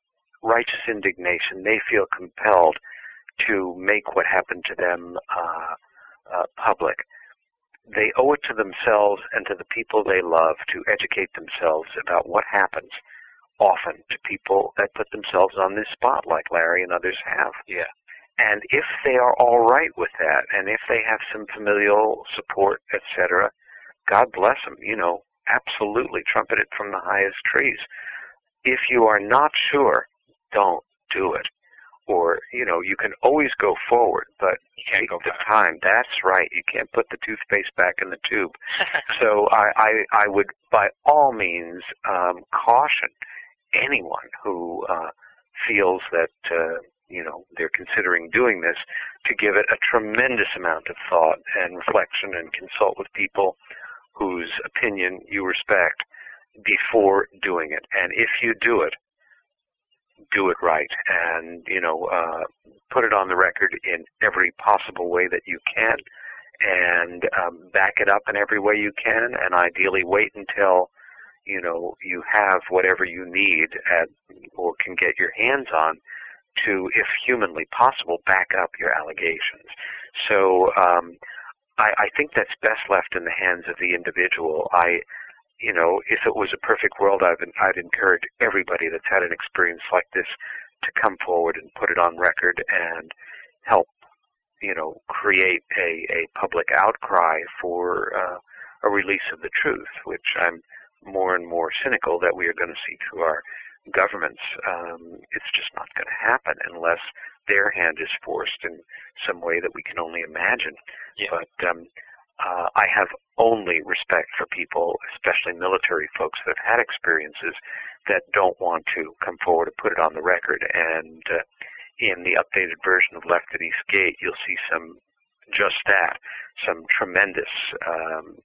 righteous indignation, they feel compelled to make what happened to them uh, uh, public. They owe it to themselves and to the people they love to educate themselves about what happens often to people that put themselves on this spot like Larry and others have. Yeah. And if they are all right with that, and if they have some familial support, etc., God bless them. You know, absolutely trumpet it from the highest trees. If you are not sure, don't do it. Or, you know, you can always go forward, but you can't take go the back. time. That's right. You can't put the toothpaste back in the tube. So I, I, I would, by all means, um, caution anyone who uh, feels that uh, you know, they're considering doing this, to give it a tremendous amount of thought and reflection and consult with people whose opinion you respect before doing it. And if you do it, do it right and, you know, uh, put it on the record in every possible way that you can and um, back it up in every way you can and ideally wait until you know you have whatever you need at, or can get your hands on to, if humanly possible, back up your allegations. So um, I, I think that's best left in the hands of the individual. I, you know, if it was a perfect world, I'd, I'd encourage everybody that's had an experience like this to come forward and put it on record and help, you know, create a, a public outcry for uh, a release of the truth, which I'm more and more cynical that we are going to see through our governments. Um, it's just not going to happen unless their hand is forced in some way that we can only imagine. Yeah. But um, uh, I have only respect for people, especially military folks that have had experiences that don't want to come forward and put it on the record. And uh, in the updated version of Left at East Gate, you'll see some just that, some tremendous um,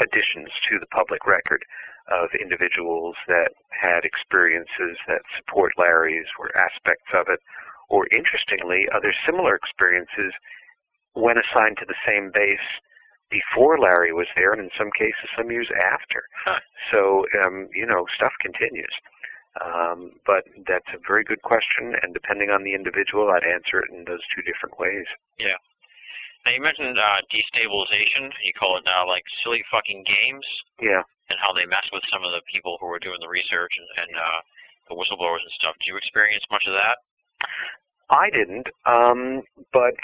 additions to the public record of individuals that had experiences that support Larry's or aspects of it, or interestingly, other similar experiences when assigned to the same base before Larry was there, and in some cases, some years after. Huh. So, um, you know, stuff continues. Um, but that's a very good question, and depending on the individual, I'd answer it in those two different ways. Yeah. Now you mentioned uh, destabilization. You call it now like silly fucking games, Yeah. And how they mess with some of the people who were doing the research and, and uh, the whistleblowers and stuff. Did you experience much of that? I didn't, um, but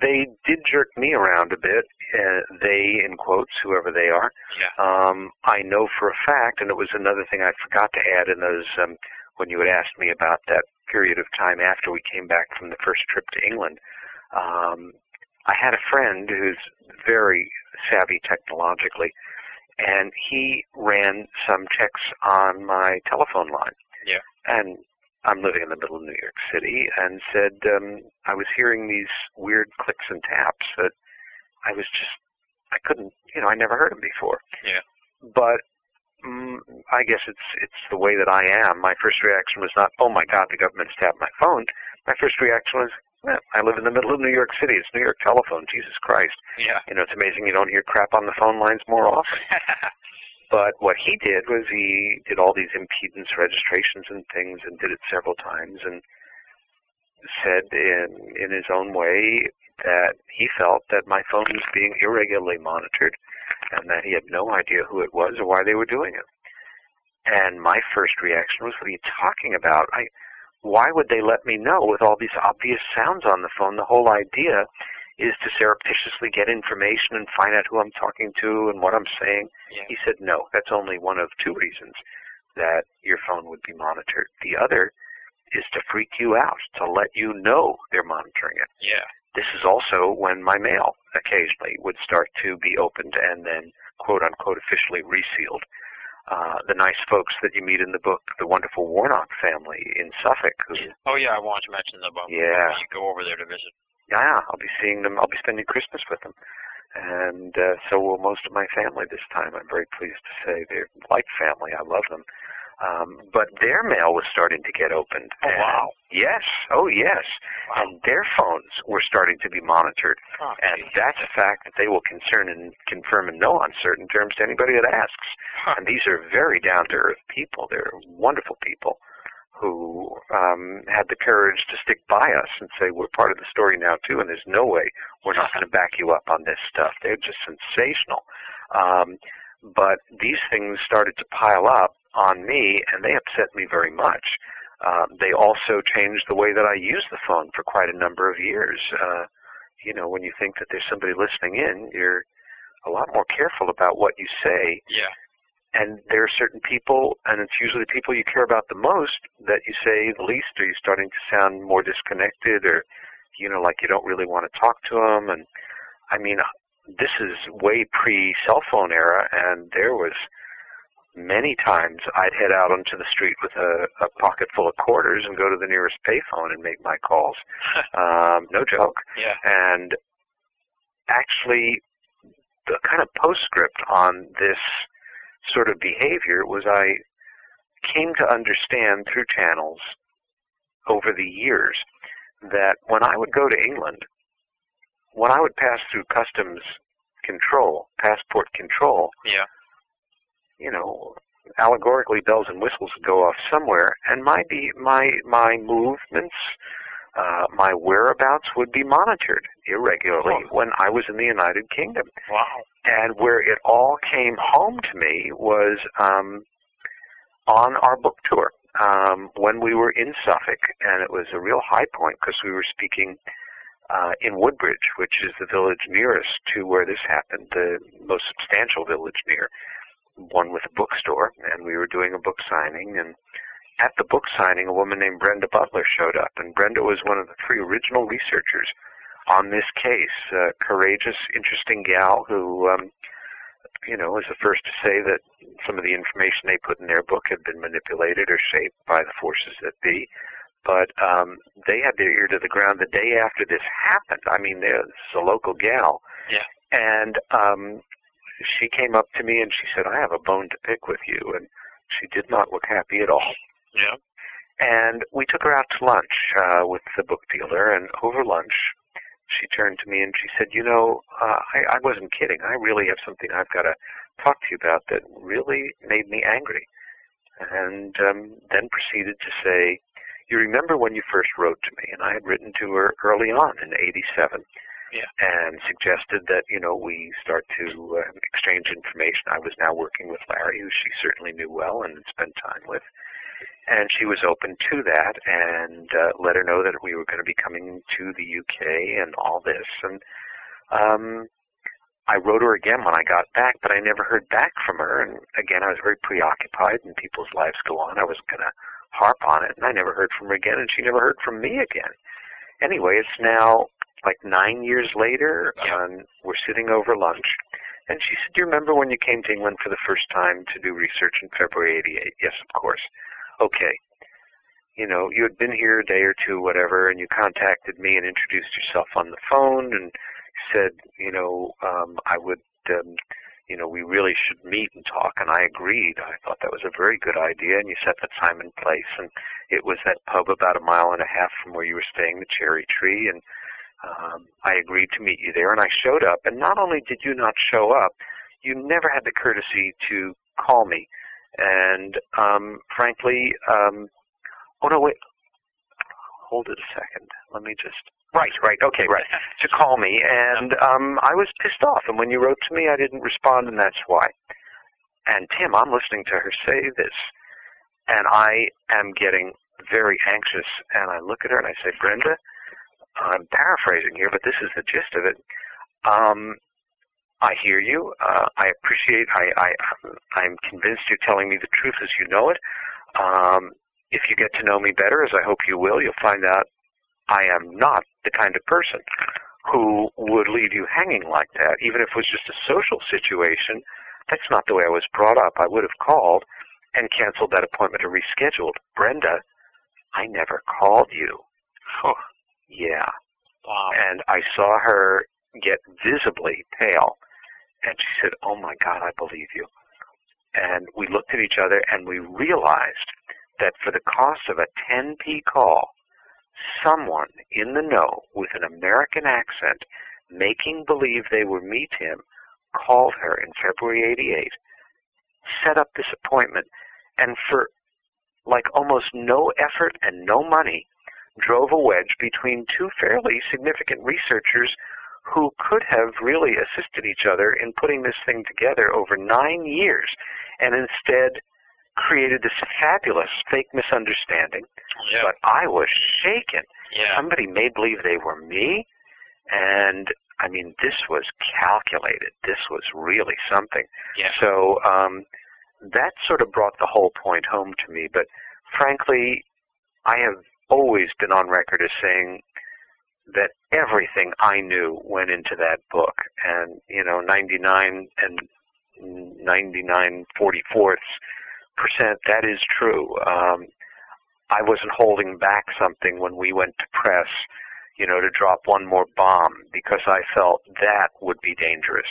they did jerk me around a bit. Uh, they, in quotes, whoever they are. Yeah. Um, I know for a fact, and it was another thing I forgot to add in those um, when you had asked me about that period of time after we came back from the first trip to England. Um, I had a friend who's very savvy technologically, and he ran some checks on my telephone line. Yeah. And I'm living in the middle of New York City, and said um, I was hearing these weird clicks and taps that I was just I couldn't, you know, I never heard them before. Yeah. But mm, I guess it's it's the way that I am. My first reaction was not, oh my God, the government's tapped my phone. My first reaction was, I live in the middle of New York City. It's New York telephone. Jesus Christ. Yeah. You know, it's amazing you don't hear crap on the phone lines more often. But what he did was he did all these impedance registrations and things and did it several times and said in in his own way that he felt that my phone was being irregularly monitored and that he had no idea who it was or why they were doing it. And my first reaction was, what are you talking about? I why would they let me know with all these obvious sounds on the phone? The whole idea is to surreptitiously get information and find out who I'm talking to and what I'm saying. Yeah. He said, no, that's only one of two reasons that your phone would be monitored. The other is to freak you out, to let you know they're monitoring it. Yeah. This is also when my mail occasionally would start to be opened and then quote unquote officially resealed. Uh, the nice folks that you meet in the book, the wonderful Warnock family in Suffolk, who, Oh yeah, I wanted to mention them. Um, Yeah. You go over there to visit. yeah, I'll be seeing them, I'll be spending Christmas with them. And uh, so will most of my family this time. I'm very pleased to say they're like family. I love them. Um, but their mail was starting to get opened. Oh, and- wow. Yes. Oh, yes. Wow. And their phones were starting to be monitored. Oh, And geez. that's a fact that they will concern and confirm in no uncertain terms to anybody that asks. Huh. And these are very down-to-earth people. They're wonderful people who um, had the courage to stick by us and say, we're part of the story now too, and there's no way we're not going to back you up on this stuff. They're just sensational. Um, but these things started to pile up on me, and they upset me very much. Um, they also changed the way that I use the phone for quite a number of years. Uh, you know, when you think that there's somebody listening in, you're a lot more careful about what you say. Yeah. And there are certain people, and it's usually the people you care about the most, that you say the least, or you're starting to sound more disconnected, or, you know, like you don't really want to talk to them. And, I mean, this is way pre-cell phone era, and there was many times I'd head out onto the street with a, a pocket full of quarters and go to the nearest payphone and make my calls. um, no joke. Yeah. And actually, the kind of postscript on this sort of behavior was I came to understand through channels over the years that when I would go to England, when I would pass through customs control, passport control, Yeah. you know, allegorically bells and whistles would go off somewhere, and my be my my movements, uh, my whereabouts would be monitored irregularly Oh. when I was in the United Kingdom. Wow. And where it all came home to me was um, on our book tour um, when we were in Suffolk, and it was a real high point because we were speaking uh, in Woodbridge, which is the village nearest to where this happened, the most substantial village near, one with a bookstore, and we were doing a book signing, and at the book signing, a woman named Brenda Butler showed up, and Brenda was one of the three original researchers on this case. A courageous, interesting gal who, um, you know, was the first to say that some of the information they put in their book had been manipulated or shaped by the forces that be. But um, they had their ear to the ground the day after this happened. I mean, there's a local gal. Yeah. And um, she came up to me and she said, I have a bone to pick with you. And she did not look happy at all. Yeah. And we took her out to lunch uh, with the book dealer, and over lunch, she turned to me and she said, "You know, uh, I, I wasn't kidding. I really have something I've got to talk to you about that really made me angry." And um, then proceeded to say, "You remember when you first wrote to me?" And I had written to her early on in '87. Yeah. And suggested that you know we start to uh, exchange information. I was now working with Larry, who she certainly knew well and had spent time with and she was open to that and uh, let her know that we were going to be coming to the UK and all this and um I wrote her again when I got back but I never heard back from her and again I was very preoccupied and people's lives go on I wasn't going to harp on it and I never heard from her again and she never heard from me again. Anyway it's now like 9 years later and we're sitting over lunch. And she said do you remember when you came to England for the first time to do research in February 88 yes of course. Okay, you know, you had been here a day or two, whatever, and you contacted me and introduced yourself on the phone and said, you know, um, I would, um, you know, we really should meet and talk, and I agreed. I thought that was a very good idea, and you set the time and place, and it was that pub about a mile and a half from where you were staying, the Cherry Tree, and um, I agreed to meet you there, and I showed up, and not only did you not show up, you never had the courtesy to call me and um, frankly, um, oh no, wait, hold it a second. Let me just. Right, right, okay, right. To call me, and um, I was pissed off. And when you wrote to me, I didn't respond, and that's why. And Tim, I'm listening to her say this, and I am getting very anxious. And I look at her and I say, Brenda, I'm paraphrasing here, but this is the gist of it. Um, I hear you. Uh, I appreciate. I, I I'm convinced you're telling me the truth as you know it. Um, if you get to know me better, as I hope you will, you'll find out I am not the kind of person who would leave you hanging like that. Even if it was just a social situation, that's not the way I was brought up. I would have called and canceled that appointment or rescheduled. Brenda, I never called you. Oh, Yeah wow. and I saw her get visibly pale. And she said, Oh my God, I believe you. And we looked at each other and we realized that for the cost of a 10p call, someone in the know with an American accent making believe they were me, Tim, called her in February 88, set up this appointment, and for like almost no effort and no money, drove a wedge between two fairly significant researchers who could have really assisted each other in putting this thing together over nine years and instead created this fabulous fake misunderstanding. Yeah. But I was shaken. Yeah. Somebody made believe they were me and I mean this was calculated. This was really something. Yeah. So um that sort of brought the whole point home to me. But frankly, I have always been on record as saying that everything I knew went into that book. And, you know, 99 and 99.44 percent. That is true. Um, I wasn't holding back something when we went to press, you know, to drop one more bomb because I felt that would be dangerous.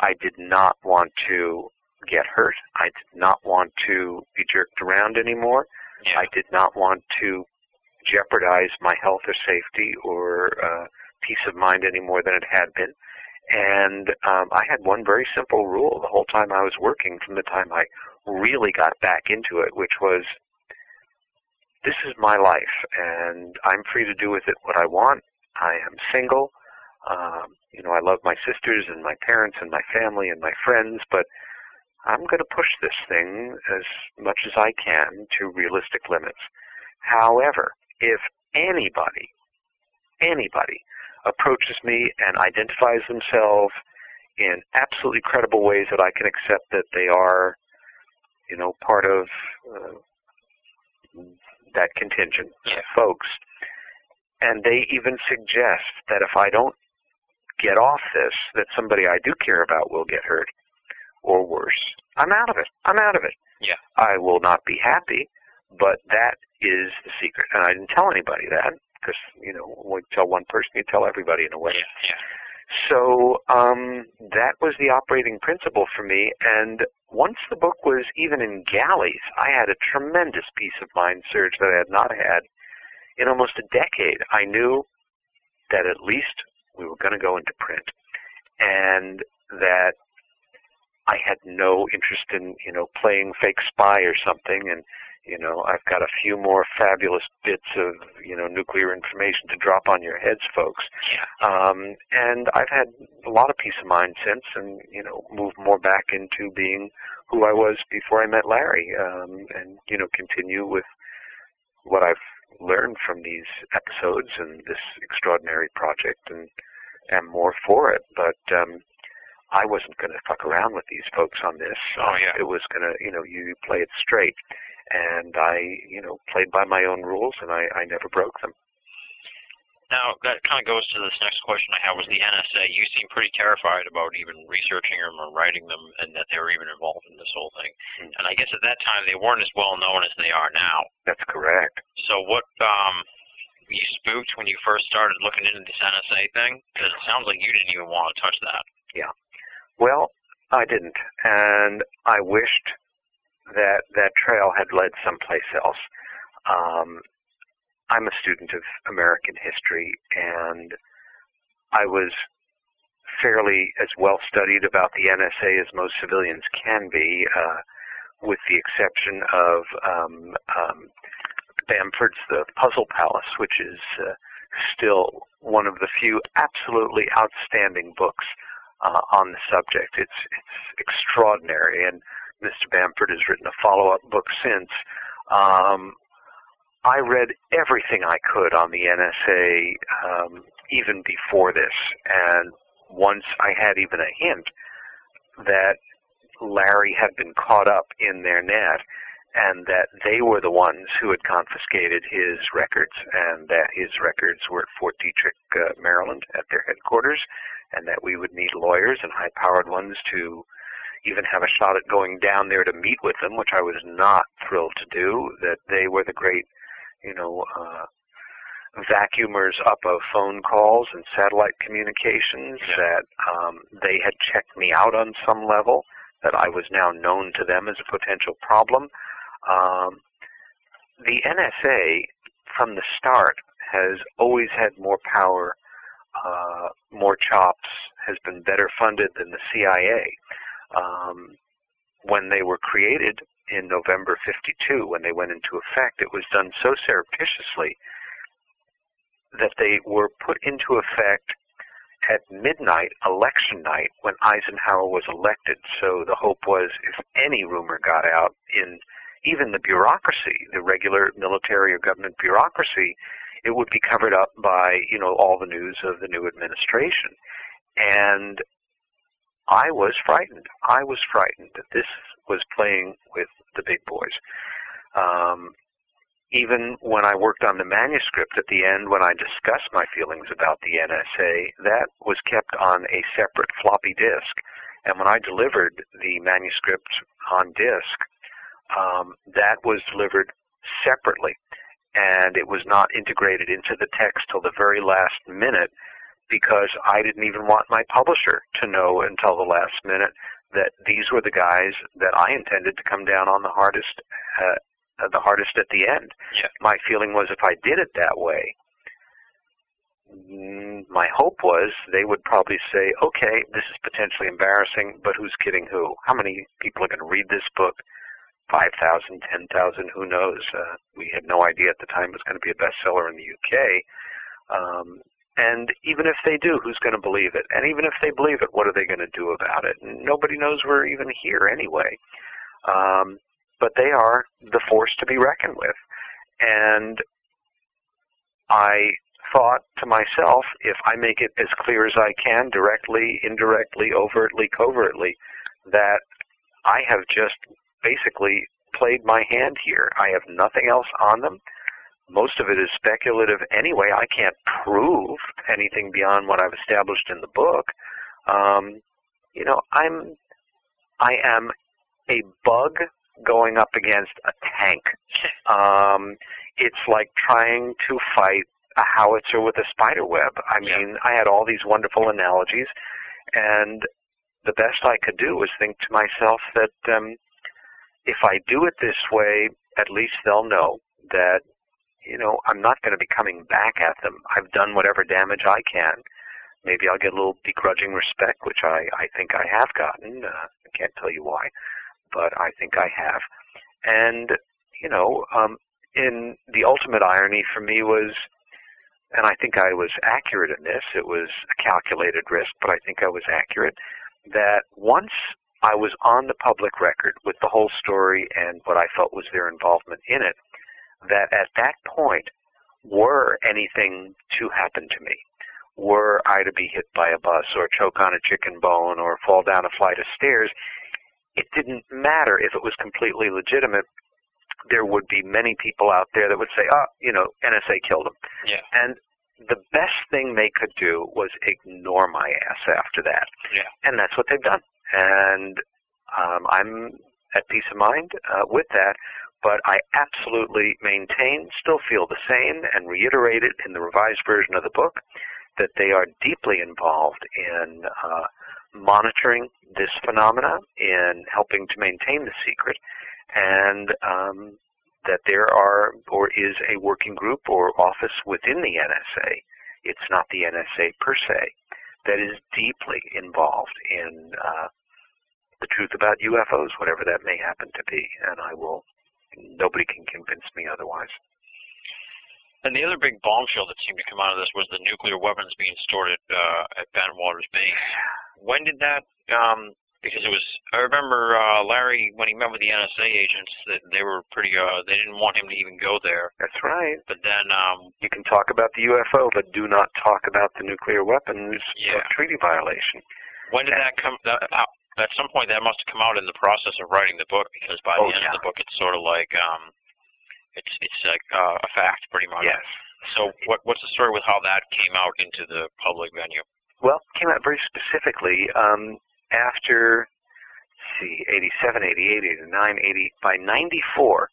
I did not want to get hurt. I did not want to be jerked around anymore. Yeah. I did not want to jeopardize my health or safety or uh, peace of mind any more than it had been. And um, I had one very simple rule the whole time I was working, from the time I really got back into it, which was, this is my life, and I'm free to do with it what I want. I am single. Um, you know, I love my sisters and my parents and my family and my friends, but I'm going to push this thing as much as I can to realistic limits. However, if anybody, anybody approaches me and identifies themselves in absolutely credible ways that I can accept that they are, you know, part of uh, that contingent Yeah. of folks, and they even suggest that if I don't get off this, that somebody I do care about will get hurt, or worse, I'm out of it. I'm out of it. Yeah. I will not be happy, but that is the secret. And I didn't tell anybody that because, you know, when you tell one person, you tell everybody in a way. Yeah, yeah. So um, that was the operating principle for me. And once the book was even in galleys, I had a tremendous peace of mind surge that I had not had in almost a decade. I knew that at least we were going to go into print, and that I had no interest in you know playing fake spy or something. And you know I've got a few more fabulous bits of you know nuclear information to drop on your heads, folks. Um, and I've had a lot of peace of mind since, and you know, moved more back into being who I was before I met Larry, um, and you know, continue with what I've learned from these episodes and this extraordinary project, and am more for it. But um, I wasn't going to fuck around with these folks on this. Oh, yeah. It was going to, you know, you play it straight, and I, you know, played by my own rules, and I, I never broke them. Now, that kind of goes to this next question I have was the NSA. You seem pretty terrified about even researching them or writing them and that they were even involved in this whole thing. Mm. And I guess at that time they weren't as well known as they are now. That's correct. So what, um, you spooked when you first started looking into this NSA thing? Because it sounds like you didn't even want to touch that. Yeah. Well, I didn't, and I wished that that trail had led someplace else. Um, I'm a student of American history, and I was fairly as well studied about the NSA as most civilians can be, uh, with the exception of um, um, Bamford's The Puzzle Palace, which is uh, still one of the few absolutely outstanding books uh, on the subject. It's it's extraordinary, and Mr. Bamford has written a follow-up book since. Um, I read everything I could on the NSA um, even before this, and once I had even a hint that Larry had been caught up in their net, and that they were the ones who had confiscated his records, and that his records were at Fort Detrick, uh, Maryland, at their headquarters, and that we would need lawyers and high-powered ones to even have a shot at going down there to meet with them, which I was not thrilled to do. That they were the great, you know, uh, vacuumers up of phone calls and satellite communications. Yeah. That um, they had checked me out on some level. That I was now known to them as a potential problem. Um, the NSA, from the start, has always had more power, uh, more chops, has been better funded than the CIA. Um, when they were created in November 52, when they went into effect, it was done so surreptitiously that they were put into effect at midnight, election night, when Eisenhower was elected. So the hope was if any rumor got out in even the bureaucracy, the regular military or government bureaucracy, it would be covered up by, you know, all the news of the new administration. And I was frightened. I was frightened that this was playing with the big boys. Um, even when I worked on the manuscript at the end, when I discussed my feelings about the NSA, that was kept on a separate floppy disk. And when I delivered the manuscript on disc, um, that was delivered separately, and it was not integrated into the text till the very last minute because I didn't even want my publisher to know until the last minute that these were the guys that I intended to come down on the hardest, uh, the hardest at the end. Yeah. My feeling was if I did it that way, my hope was they would probably say, okay, this is potentially embarrassing, but who's kidding who? How many people are going to read this book? 5,000, 10,000, who knows? Uh, we had no idea at the time it was going to be a bestseller in the UK. Um, and even if they do, who's going to believe it? And even if they believe it, what are they going to do about it? And Nobody knows we're even here anyway. Um, but they are the force to be reckoned with. And I thought to myself, if I make it as clear as I can, directly, indirectly, overtly, covertly, that I have just basically played my hand here. I have nothing else on them most of it is speculative anyway. I can't prove anything beyond what I've established in the book. Um, you know, I'm, I am a bug going up against a tank. Um, it's like trying to fight a howitzer with a spider web. I mean, I had all these wonderful analogies, and the best I could do was think to myself that um, if I do it this way, at least they'll know that you know, I'm not going to be coming back at them. I've done whatever damage I can. Maybe I'll get a little begrudging respect, which I, I think I have gotten. Uh, I can't tell you why, but I think I have. And, you know, um, in the ultimate irony for me was, and I think I was accurate in this, it was a calculated risk, but I think I was accurate, that once I was on the public record with the whole story and what I felt was their involvement in it, that at that point, were anything to happen to me, were I to be hit by a bus or choke on a chicken bone or fall down a flight of stairs, it didn't matter if it was completely legitimate. There would be many people out there that would say, oh, you know, NSA killed him. Yeah. And the best thing they could do was ignore my ass after that. Yeah. And that's what they've done. And um, I'm at peace of mind uh, with that but I absolutely maintain, still feel the same, and reiterate it in the revised version of the book, that they are deeply involved in uh, monitoring this phenomena, in helping to maintain the secret, and um, that there are or is a working group or office within the NSA. It's not the NSA per se that is deeply involved in uh, the truth about UFOs, whatever that may happen to be. And I will nobody can convince me otherwise. And the other big bombshell that seemed to come out of this was the nuclear weapons being stored at, uh, at Bentwaters Base. When did that? Um, because it was. I remember uh, Larry when he met with the NSA agents that they were pretty. Uh, they didn't want him to even go there. That's right. But then um, You can talk about the UFO, but do not talk about the nuclear weapons Yeah. treaty violation. when did that come? That, uh, at some point, that must have come out in the process of writing the book because by Oh, the end yeah. of the book, it's sort of like um, it's it's like uh, a fact pretty much. Yes. So what what's the story with how that came out into the public venue? Well, it came out very specifically um, after, let's see, 87, 88, 89, 80, by 94,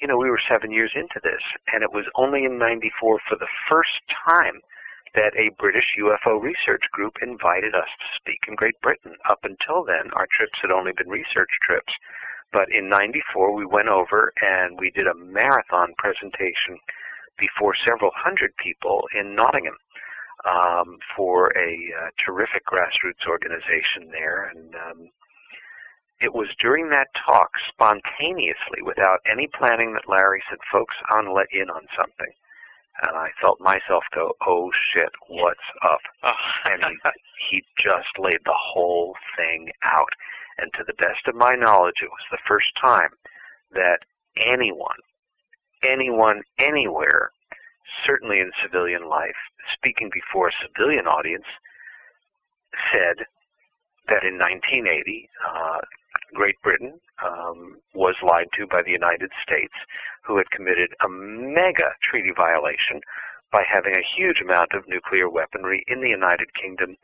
you know, we were seven years into this, and it was only in 94 for the first time that a British UFO research group invited us to speak in Great Britain. Up until then, our trips had only been research trips. But in 94, we went over and we did a marathon presentation before several hundred people in Nottingham um, for a uh, terrific grassroots organization there. And um, it was during that talk, spontaneously, without any planning, that Larry said, folks, I'm going to let in on something. And I felt myself go, oh shit, what's up? Oh. and he, he just laid the whole thing out. And to the best of my knowledge, it was the first time that anyone, anyone, anywhere, certainly in civilian life, speaking before a civilian audience, said that in 1980, uh, Great Britain um, was lied to by the United States, who had committed a mega treaty violation by having a huge amount of nuclear weaponry in the United Kingdom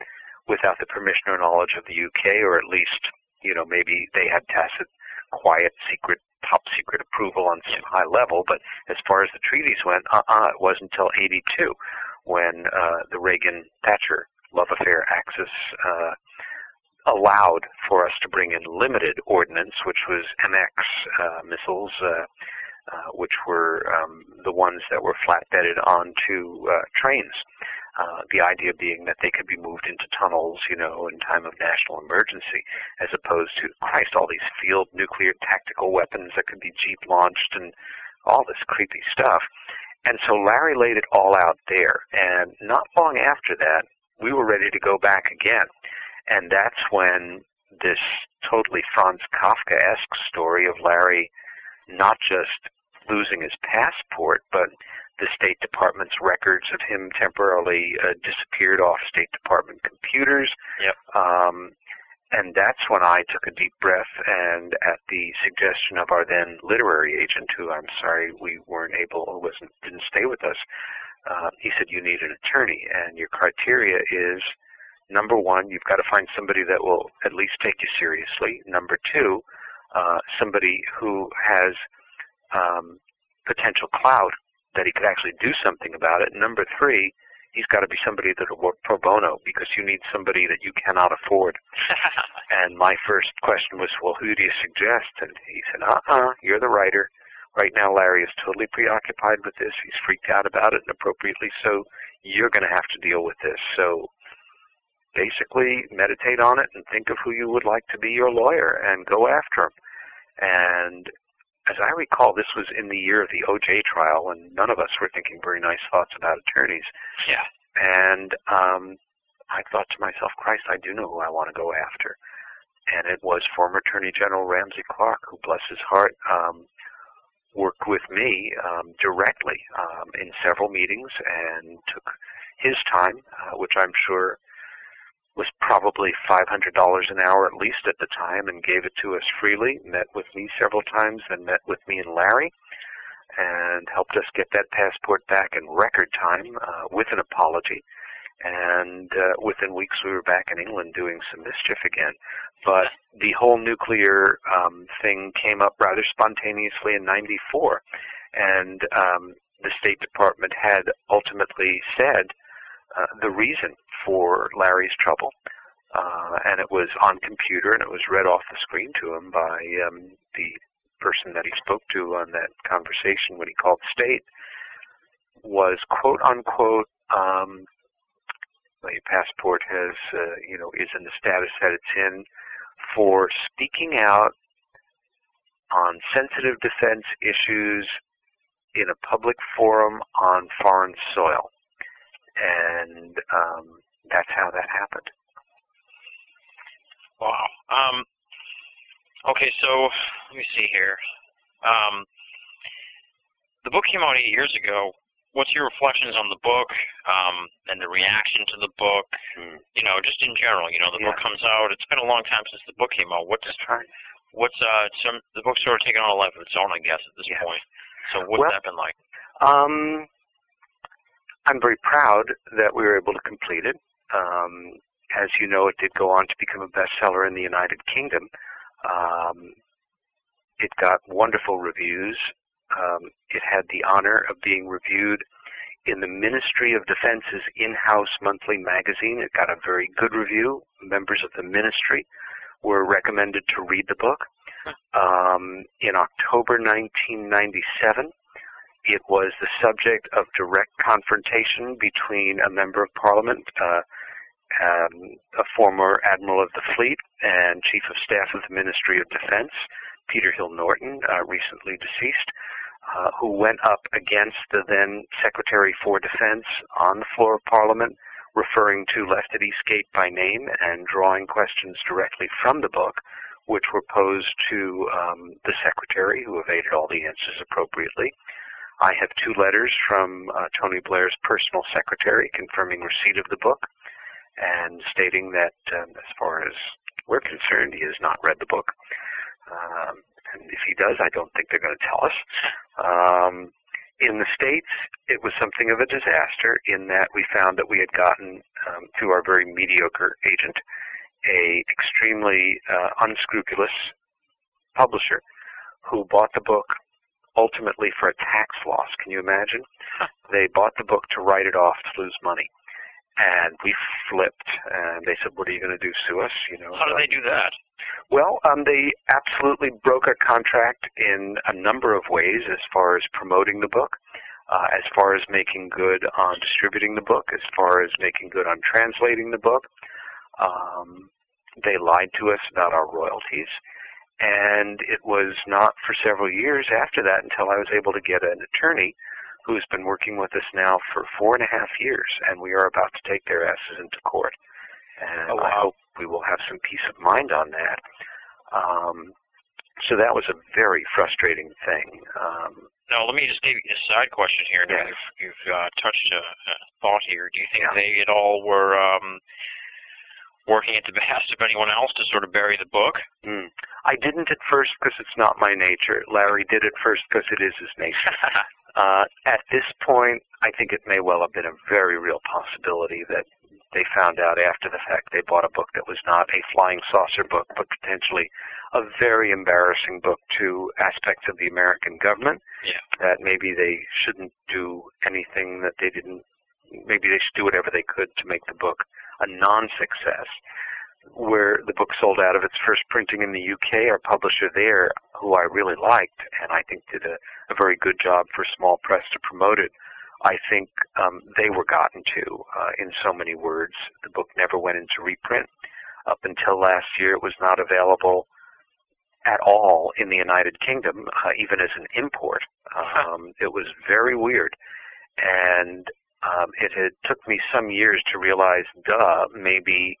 without the permission or knowledge of the UK, or at least, you know, maybe they had tacit, quiet, secret, top secret approval on some high level. But as far as the treaties went, uh-uh, it wasn't until 82 when uh, the Reagan-Thatcher love affair axis uh, allowed for us to bring in limited ordnance, which was MX uh, missiles, uh, uh, which were um, the ones that were flatbedded onto uh, trains. Uh, the idea being that they could be moved into tunnels, you know, in time of national emergency, as opposed to, Christ, all these field nuclear tactical weapons that could be jeep launched and all this creepy stuff. And so Larry laid it all out there. And not long after that, we were ready to go back again. And that's when this totally Franz Kafka-esque story of Larry not just losing his passport, but the State Department's records of him temporarily uh, disappeared off State Department computers. Yep. Um, and that's when I took a deep breath and at the suggestion of our then literary agent, who I'm sorry we weren't able, or wasn't, didn't stay with us, uh, he said, you need an attorney and your criteria is number one, you've got to find somebody that will at least take you seriously. Number two, uh, somebody who has um, potential clout that he could actually do something about it. Number three, he's got to be somebody that will work pro bono because you need somebody that you cannot afford. and my first question was, well, who do you suggest? And he said, uh-uh, you're the writer. Right now, Larry is totally preoccupied with this. He's freaked out about it, and appropriately so. You're going to have to deal with this. So basically, meditate on it and think of who you would like to be your lawyer and go after him. And as I recall, this was in the year of the OJ trial when none of us were thinking very nice thoughts about attorneys. Yeah. And um, I thought to myself, Christ, I do know who I want to go after. And it was former Attorney General Ramsey Clark, who, bless his heart, um, worked with me um, directly um, in several meetings and took his time, uh, which I'm sure was probably $500 an hour at least at the time and gave it to us freely, met with me several times and met with me and Larry and helped us get that passport back in record time uh, with an apology. And uh, within weeks we were back in England doing some mischief again. But the whole nuclear um, thing came up rather spontaneously in 94. And um, the State Department had ultimately said uh, the reason for Larry's trouble. Uh, and it was on computer and it was read off the screen to him by um, the person that he spoke to on that conversation when he called state was quote unquote um, my passport has uh, you know is in the status that it's in for speaking out on sensitive defense issues in a public forum on foreign soil and um, that's how that happened. Wow. Um, okay, so let me see here. Um, the book came out eight years ago. What's your reflections on the book um, and the reaction to the book? And, you know, just in general. You know, the Yeah. book comes out. It's been a long time since the book came out. What's right. what's uh some the book's sort of taken on a life of its own, I guess, at this point. So what's Well- that been like? Um, I'm very proud that we were able to complete it. Um, as you know, it did go on to become a bestseller in the United Kingdom. Um, it got wonderful reviews. Um, it had the honor of being reviewed in the Ministry of Defense's in-house monthly magazine. It got a very good review. Members of the ministry were recommended to read the book. Um, in October 1997, it was the subject of direct confrontation between a member of parliament, uh, um, a former admiral of the fleet and chief of staff of the Ministry of Defense, Peter Hill Norton, uh, recently deceased, uh, who went up against the then Secretary for Defense on the floor of Parliament, referring to it escape by name and drawing questions directly from the book, which were posed to um, the Secretary, who evaded all the answers appropriately. I have two letters from uh, Tony Blair's personal secretary confirming receipt of the book and stating that, um, as far as we're concerned, he has not read the book. Um, and if he does, I don't think they're going to tell us. Um, in the States, it was something of a disaster in that we found that we had gotten, um, through our very mediocre agent, a extremely uh, unscrupulous publisher who bought the book ultimately for a tax loss. Can you imagine? They bought the book to write it off to lose money. And we flipped, and they said, "What are you going to do? Sue us?" You know. How do they do that? Well, um, they absolutely broke our contract in a number of ways, as far as promoting the book, uh, as far as making good on distributing the book, as far as making good on translating the book. Um, they lied to us about our royalties. And it was not for several years after that until I was able to get an attorney who's been working with us now for four and a half years, and we are about to take their asses into court. And Oh, wow. I hope we will have some peace of mind on that. Um, so that was a very frustrating thing. Um, Now, let me just give you a side question here. Yes. you've, you've uh, touched a, a thought here. Do you think Yeah. they at all were um, working at the behest of anyone else to sort of bury the book? mm. I didn't at first because it's not my nature. Larry did it first because it is his nature. Uh, at this point, I think it may well have been a very real possibility that they found out after the fact they bought a book that was not a flying saucer book, but potentially a very embarrassing book to aspects of the American government. Yeah. That maybe they shouldn't do anything that they didn't, maybe they should do whatever they could to make the book a non-success. Where the book sold out of its first printing in the UK, our publisher there, who I really liked, and I think did a, a very good job for small press to promote it, I think um, they were gotten to uh, in so many words. The book never went into reprint. Up until last year, it was not available at all in the United Kingdom, uh, even as an import. Um, it was very weird, and um, it had took me some years to realize, duh, maybe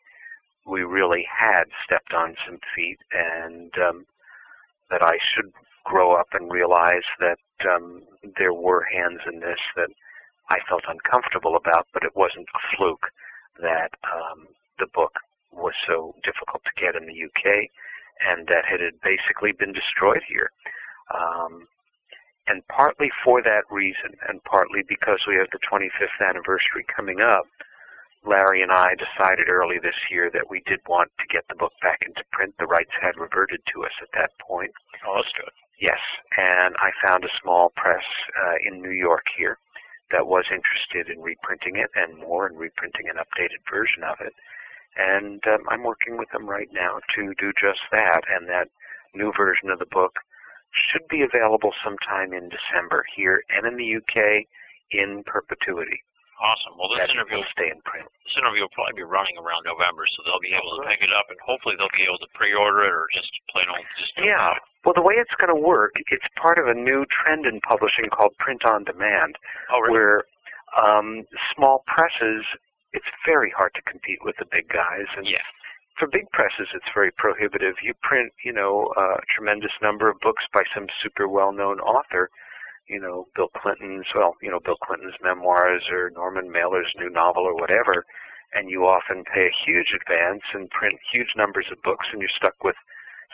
we really had stepped on some feet, and um, that I should grow up and realize that um, there were hands in this that I felt uncomfortable about, but it wasn't a fluke that um, the book was so difficult to get in the UK and that it had basically been destroyed here. Um, and partly for that reason, and partly because we have the 25th anniversary coming up, Larry and I decided early this year that we did want to get the book back into print. The rights had reverted to us at that point. Oh, that's good. Yes, and I found a small press uh, in New York here that was interested in reprinting it and more, and reprinting an updated version of it. And um, I'm working with them right now to do just that. And that new version of the book should be available sometime in December here and in the UK in perpetuity. Awesome. Well, this That interview will stay in print. this interview will probably be running around November, so they'll be able to pick it up, and hopefully they'll be able to pre-order it or just plain old just Yeah. it. Well, the way it's going to work, it's part of a new trend in publishing called print on demand. Oh, really? where um, small presses, it's very hard to compete with the big guys. And Yeah. For big presses, it's very prohibitive. You print, you know, a tremendous number of books by some super well-known author, you know, Bill Clinton's, well, you know, Bill Clinton's memoirs or Norman Mailer's new novel or whatever, and you often pay a huge advance and print huge numbers of books, and you're stuck with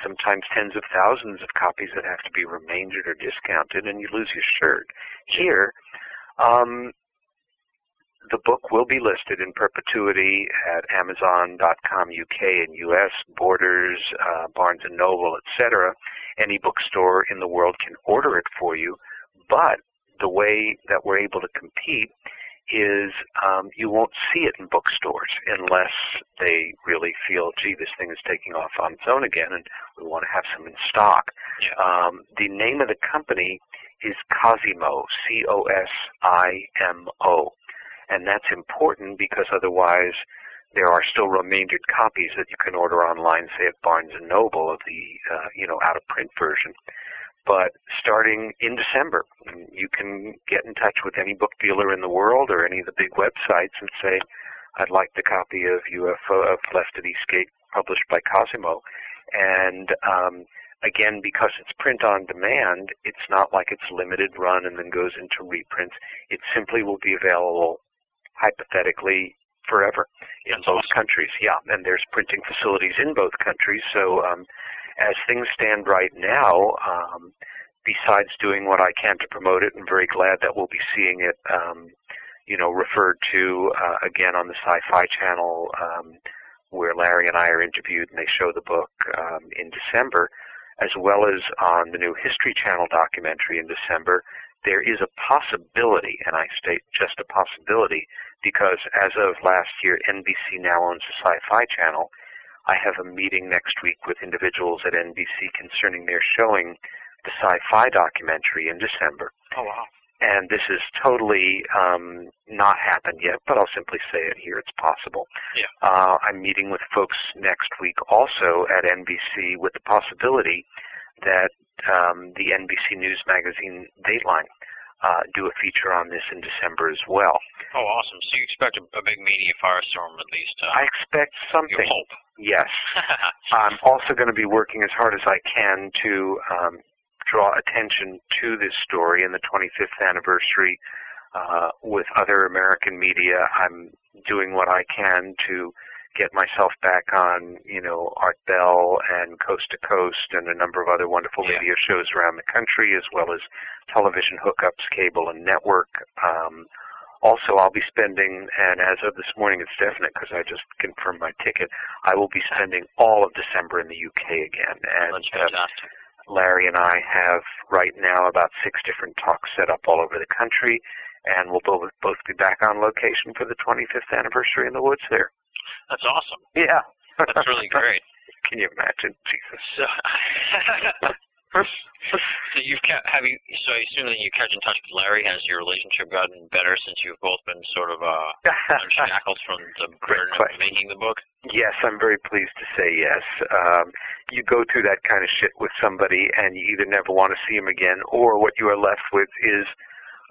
sometimes tens of thousands of copies that have to be remaindered or discounted, and you lose your shirt. Here, um, the book will be listed in perpetuity at Amazon.com UK and US, Borders, uh, Barnes and Noble, etc. Any bookstore in the world can order it for you, but the way that we're able to compete is um, you won't see it in bookstores unless they really feel, gee, this thing is taking off on its own again, and we want to have some in stock. Um, the name of the company is Cosimo, C-O-S-I-M-O, and that's important because otherwise there are still remaindered copies that you can order online, say at Barnes and Noble of the uh, you know out of print version. But starting in December, you can get in touch with any book dealer in the world or any of the big websites and say, I'd like the copy of UFO of Left at East Gate published by Cosimo. And um, again, because it's print on demand, it's not like it's limited run and then goes into reprints. It simply will be available hypothetically forever in both countries. Yeah, and there's printing facilities in both countries. So um, as things stand right now, um, besides doing what I can to promote it, I'm very glad that we'll be seeing it, um, you know, referred to uh, again on the Sci-Fi Channel, um, where Larry and I are interviewed and they show the book um, in December, as well as on the new History Channel documentary in December. There is a possibility, and I state just a possibility, because as of last year, NBC now owns the Sci-Fi Channel. I have a meeting next week with individuals at NBC concerning their showing the sci-fi documentary in December. Oh wow. And this is totally um, not happened yet, but I'll simply say it here. It's possible. Yeah. Uh, I'm meeting with folks next week also at NBC with the possibility that um, the NBC News magazine Dateline uh, do a feature on this in December as well. Oh, awesome. So you expect a, a big media firestorm at least? Uh, I expect you something. hope. Yes. I'm also going to be working as hard as I can to um, draw attention to this story in the 25th anniversary uh, with other American media. I'm doing what I can to get myself back on, you know, Art Bell and Coast to Coast and a number of other wonderful Yeah. radio shows around the country, as well as television hookups, cable, and network. Um, also, I'll be spending, and as of this morning, it's definite because I just confirmed my ticket. I will be spending all of December in the UK again, and That's uh. Larry and I have right now about six different talks set up all over the country, and we'll both both be back on location for the 25th anniversary in the woods there. That's awesome. Yeah, That's really great. Can you imagine? Jesus. So, so you've kept, have you? So I assume that you kept in touch with Larry. Has your relationship gotten better since you've both been sort of uh, unshackled from the burden of making the book? Yes, I'm very pleased to say yes. Um, you go through that kind of shit with somebody, and you either never want to see him again, or what you are left with is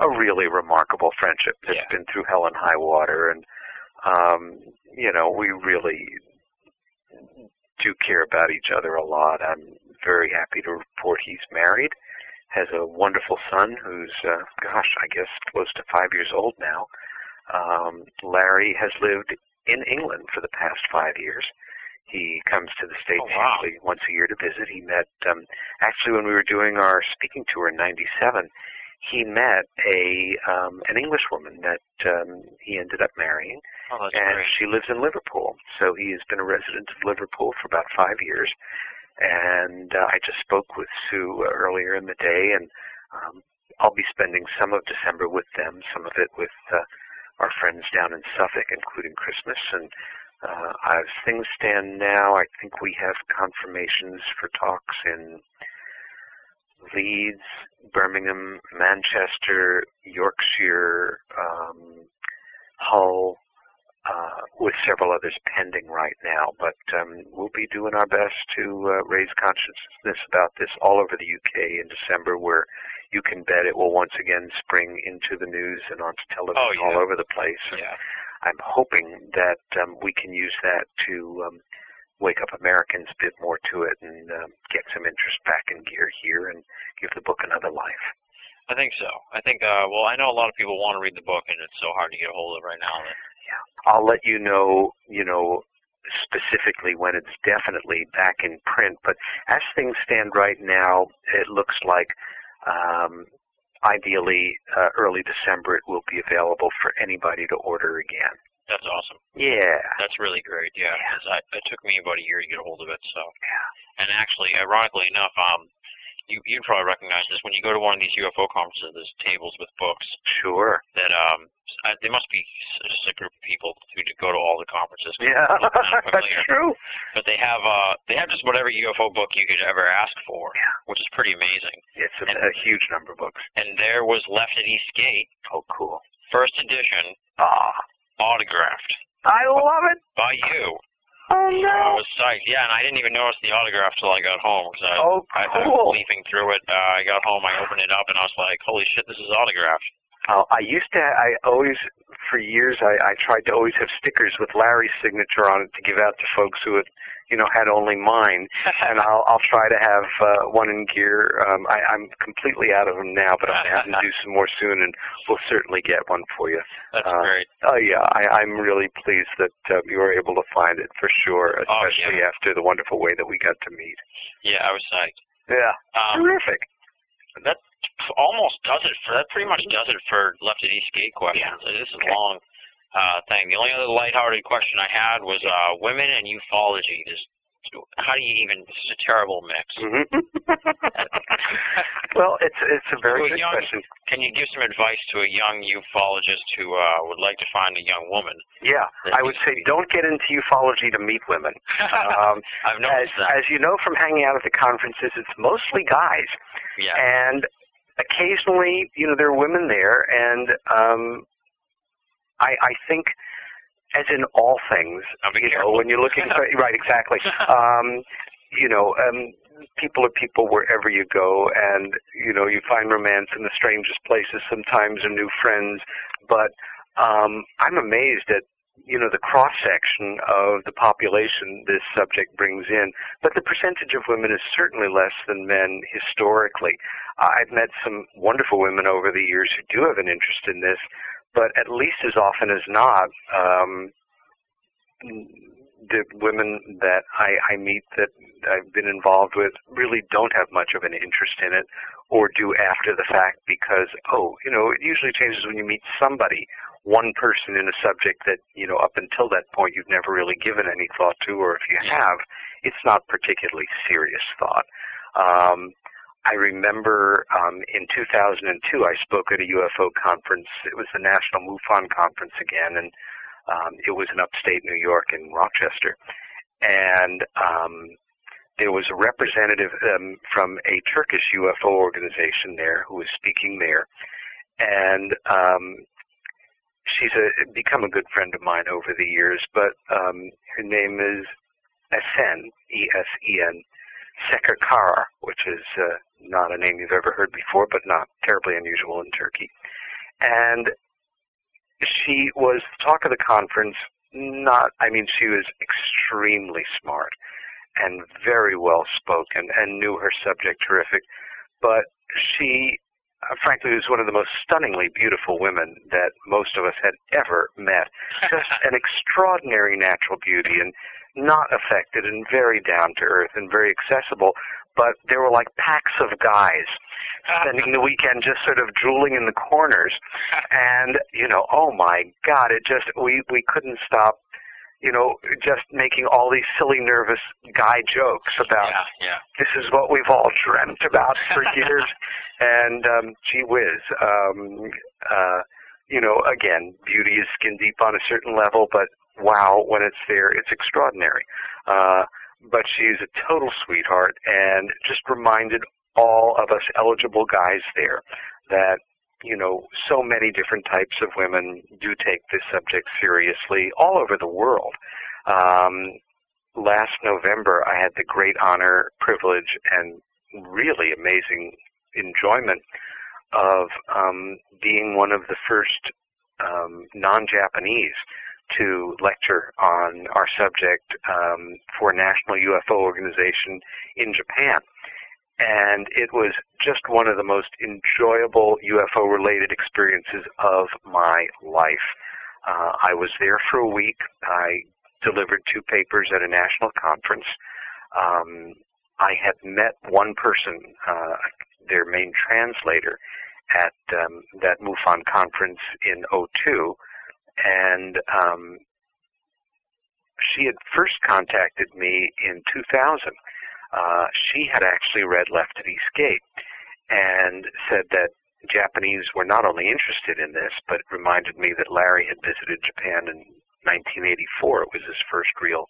a really remarkable friendship that's Yeah. been through hell and high water. And um, you know, we really do care about each other a lot. I'm very happy to report he's married, has a wonderful son who's, uh, gosh, I guess close to five years old now. Um, Larry has lived in England for the past five years. He comes to the States Oh, wow. usually once a year to visit. He met, um, actually when we were doing our speaking tour in 97, he met a, um, an English woman that, um, he ended up marrying Oh, and great. she lives in Liverpool. So he has been a resident of Liverpool for about five years. And uh, I just spoke with Sue earlier in the day, and um, I'll be spending some of December with them, some of it with uh, our friends down in Suffolk, including Christmas. And uh, as things stand now, I think we have confirmations for talks in Leeds, Birmingham, Manchester, Yorkshire, um, Hull, uh, with several others pending right now. But um, we'll be doing our best to uh, raise consciousness about this all over the UK in December, where you can bet it will once again spring into the news and onto television Oh, yeah. all over the place. And Yeah. I'm hoping that um, we can use that to um, wake up Americans a bit more to it and um, get some interest back in gear here and give the book another life. I think so. I think. Uh, well, I know a lot of people want to read the book, and it's so hard to get a hold of right now. That, I'll let you know, you know, specifically when it's definitely back in print. But as things stand right now, it looks like um, ideally uh, early December it will be available for anybody to order again. That's awesome. Yeah. That's really great. Yeah. Yeah. I, it took me about a year to get a hold of it. So. Yeah. And actually, ironically enough, um, you you'd probably recognize this when you go to one of these UFO conferences. There's tables with books Sure. that um, I, there must be just a group of people who go to all the conferences. Yeah, they look kind of that's true. But they have uh, they have just whatever UFO book you could ever ask for, Yeah. which is pretty amazing. It's a, And- a huge number of books. And there was Left at East Gate, Oh, cool. first edition, Ah, autographed I love it. by you. Oh So I no. was psyched. Yeah, and I didn't even notice the autograph till I got home. I, Oh, I, I was cool. leafing through it. Uh, I got home, I opened it up, and I was like, "Holy shit, this is autographed!" Uh, I used to. I always, for years, I, I tried to always have stickers with Larry's signature on it to give out to folks who had, you know, had only mine. and I'll I'll try to have uh, one in gear. Um, I, I'm completely out of them now, but I'm having to do some more soon, and we'll certainly get one for you. That's Uh, great. Oh yeah, I, I'm really pleased that uh, you were able to find it for sure, Oh, especially yeah. after the wonderful way that we got to meet. Yeah, I was psyched. Yeah, Um, terrific. that almost does it for that. Pretty much does it for left at East Gate questions. This is Okay. a long uh, thing. The only other lighthearted question I had was uh, women and ufology. This, how do you even? This is a terrible mix. Mhm. well, it's it's a very good young- question. Can you give some advice to a young ufologist who uh, would like to find a young woman? Yeah, I would say don't get into ufology to meet women. Um, I've as, noticed that. as you know from hanging out at the conferences, it's mostly guys, yeah. and occasionally, you know, there are women there, and um, I, I think, as in all things, be you know, when you're looking for right, exactly. Um, you know, um, people are people wherever you go, and you know, you find romance in the strangest places. Sometimes, or new friends, but um, I'm amazed at you know the cross section of the population this subject brings in. But the percentage of women is certainly less than men historically. I've met some wonderful women over the years who do have an interest in this, but at least as often as not, um, the women that I, I meet that I've been involved with really don't have much of an interest in it or do after the fact because, oh, you know, it usually changes when you meet somebody, one person in a subject that, you know, up until that point you've never really given any thought to, or if you have, it's not particularly serious thought. Um, I remember um, in 2002 I spoke at a UFO conference. It was the National MUFON conference again, and um, it was in upstate New York in Rochester. And um, there was a representative um, from a Turkish UFO organization there who was speaking there, and um, she's a, become a good friend of mine over the years. But um, her name is Esen, E-S-E-N, Sekerkarar, which is uh, not a name you've ever heard before, but not terribly unusual in Turkey. And she was the talk of the conference. Not, I mean, she was extremely smart and very well spoken and knew her subject terrific. But she, uh, frankly, was one of the most stunningly beautiful women that most of us had ever met. Just an extraordinary natural beauty and not affected and very down to earth and very accessible. But there were like packs of guys spending the weekend just sort of drooling in the corners. And, you know, oh my God, it just, we, we couldn't stop, you know, just making all these silly, nervous guy jokes about yeah, yeah. this is what we've all dreamt about for years. and um, gee whiz, um, uh, you know, again, beauty is skin deep on a certain level, but wow, when it's there, it's extraordinary. Uh, but she's a total sweetheart and just reminded all of us eligible guys there that you know, so many different types of women do take this subject seriously all over the world. Um, last November, I had the great honor, privilege, and really amazing enjoyment of um, being one of the first um, non-Japanese to lecture on our subject um, for a national UFO organization in Japan. And it was just one of the most enjoyable UFO-related experiences of my life. Uh, I was there for a week. I delivered two papers at a national conference. Um, I had met one person, uh, their main translator, at um, that MUFON conference in 02, and um, she had first contacted me in 2000. Uh, she had actually read Left at East Gate and said that Japanese were not only interested in this, but it reminded me that Larry had visited Japan in 1984. It was his first real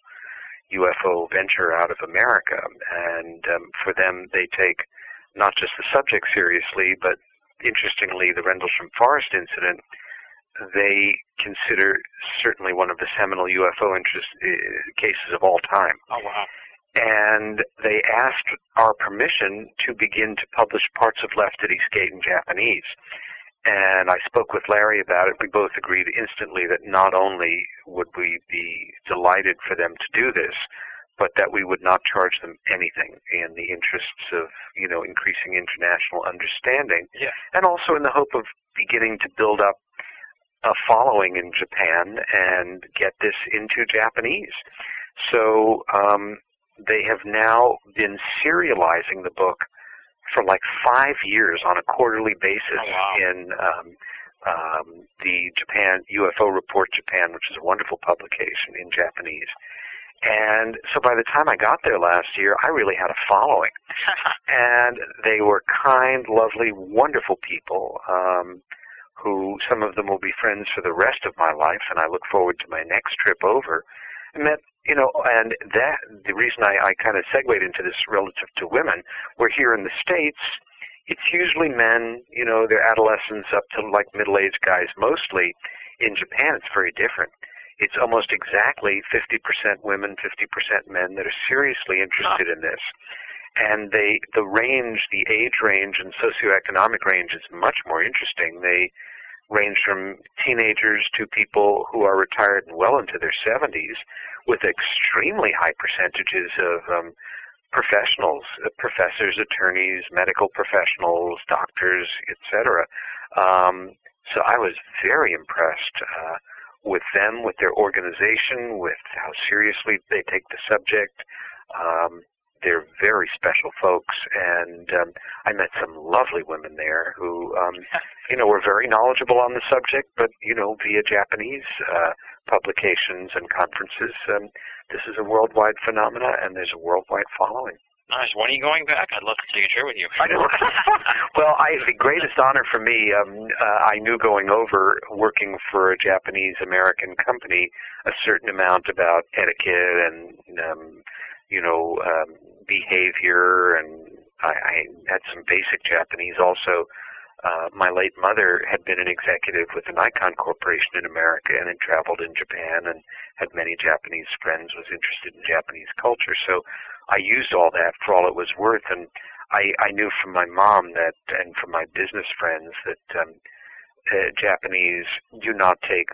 UFO venture out of America, and um, for them, they take not just the subject seriously, but interestingly, the Rendlesham Forest incident they consider certainly one of the seminal UFO interest uh, cases of all time. Oh wow. And they asked our permission to begin to publish parts of Left at East Gate in Japanese. And I spoke with Larry about it. We both agreed instantly that not only would we be delighted for them to do this, but that we would not charge them anything in the interests of, you know, increasing international understanding. Yeah. And also in the hope of beginning to build up a following in Japan and get this into Japanese. So um, they have now been serializing the book for like five years on a quarterly basis Oh, wow. in um, um, the Japan UFO Report Japan, which is a wonderful publication in Japanese. And so by the time I got there last year, I really had a following. and they were kind, lovely, wonderful people um, who some of them will be friends for the rest of my life, and I look forward to my next trip over. And you know, and that the reason I, I kind of segued into this relative to women, we're here in the states. It's usually men, you know, they're adolescents up to like middle-aged guys mostly. In Japan, it's very different. It's almost exactly 50% women, 50% men that are seriously interested in this and they the range, the age range and socioeconomic range is much more interesting. They range from teenagers to people who are retired and well into their 70s, with extremely high percentages of um, professionals, uh, professors, attorneys, medical professionals, doctors, etc. Um, so I was very impressed. Uh, with them, with their organization, with how seriously they take the subject. Um, they're very special folks, and um, I met some lovely women there who, um, you know, were very knowledgeable on the subject, but you know, via Japanese uh, publications and conferences, um, this is a worldwide phenomena, and there's a worldwide following. Nice. When are you going back? I'd love to take a trip with you. I know. well, I, the greatest honor for me, um, uh, I knew going over working for a Japanese American company a certain amount about etiquette and, um, you know, um, behavior, and I, I had some basic Japanese also. Uh, my late mother had been an executive with the Nikon Corporation in America and had traveled in Japan and had many Japanese friends, was interested in Japanese culture. So I used all that for all it was worth, and I, I knew from my mom that, and from my business friends that um, uh, Japanese do not take,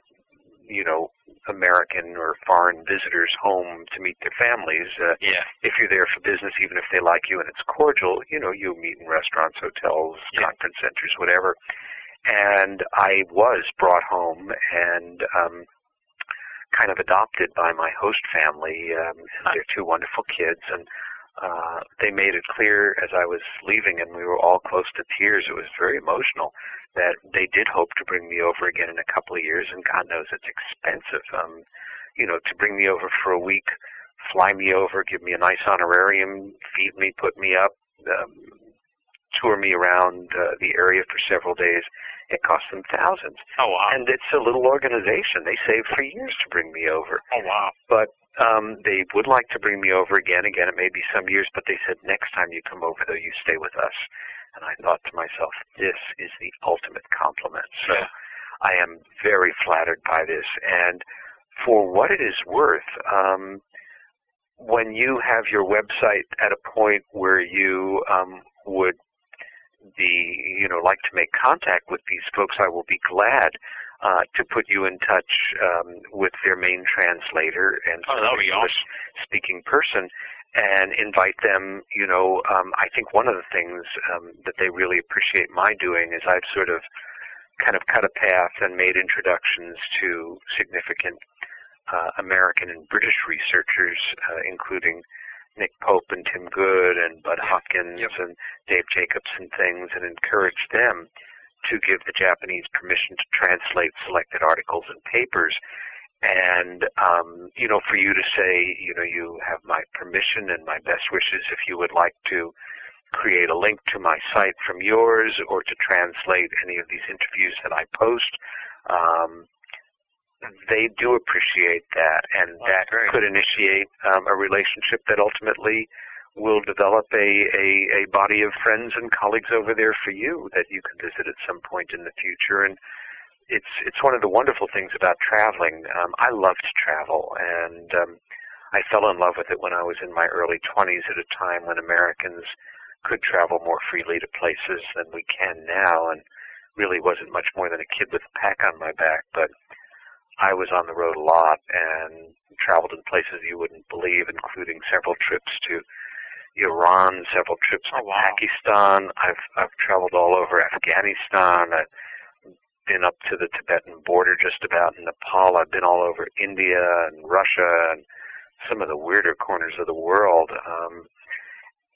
you know, American or foreign visitors home to meet their families. Uh, Yeah. if you're there for business, even if they like you and it's cordial, you know, you meet in restaurants, hotels, Yeah. conference centers, whatever. And I was brought home and um, kind of adopted by my host family um, and their two wonderful kids. And uh, they made it clear as I was leaving, and we were all close to tears. It was very emotional that they did hope to bring me over again in a couple of years, and God knows it's expensive. Um, you know, to bring me over for a week, fly me over, give me a nice honorarium, feed me, put me up, um, tour me around uh, the area for several days. It cost them thousands, Oh wow. and it's a little organization. They saved for years to bring me over oh wow. but um, they would like to bring me over again. Again, it may be some years, but they said next time you come over, though, you stay with us. And I thought to myself, this is the ultimate compliment. So Yeah. I am very flattered by this. And for what it is worth, um, when you have your website at a point where you um, would be, you know, like to make contact with these folks, I will be glad uh, to put you in touch um, with their main translator and Oh, that would be English speaking person and invite them, you know, um, I think one of the things um, that they really appreciate my doing is I've sort of kind of cut a path and made introductions to significant uh, American and British researchers, uh, including Nick Pope and Tim Good and Budd Hopkins Yep. and Dave Jacobs and things, and encouraged them to give the Japanese permission to translate selected articles and papers. And, um, you know, for you to say, you know, you have my permission and my best wishes if you would like to create a link to my site from yours or to translate any of these interviews that I post, um, they do appreciate that, and Oh, that could initiate um, a relationship that ultimately will develop a, a, a body of friends and colleagues over there for you that you can visit at some point in the future. And it's it's one of the wonderful things about traveling. Um, I love to travel, and um, I fell in love with it when I was in my early 20s at a time when Americans could travel more freely to places than we can now, and really wasn't much more than a kid with a pack on my back, but I was on the road a lot and traveled in places you wouldn't believe, including several trips to Iran, several trips to Oh, wow. Pakistan. I've I've traveled all over Afghanistan. I've been up to the Tibetan border just about in Nepal. I've been all over India and Russia and some of the weirder corners of the world. Um,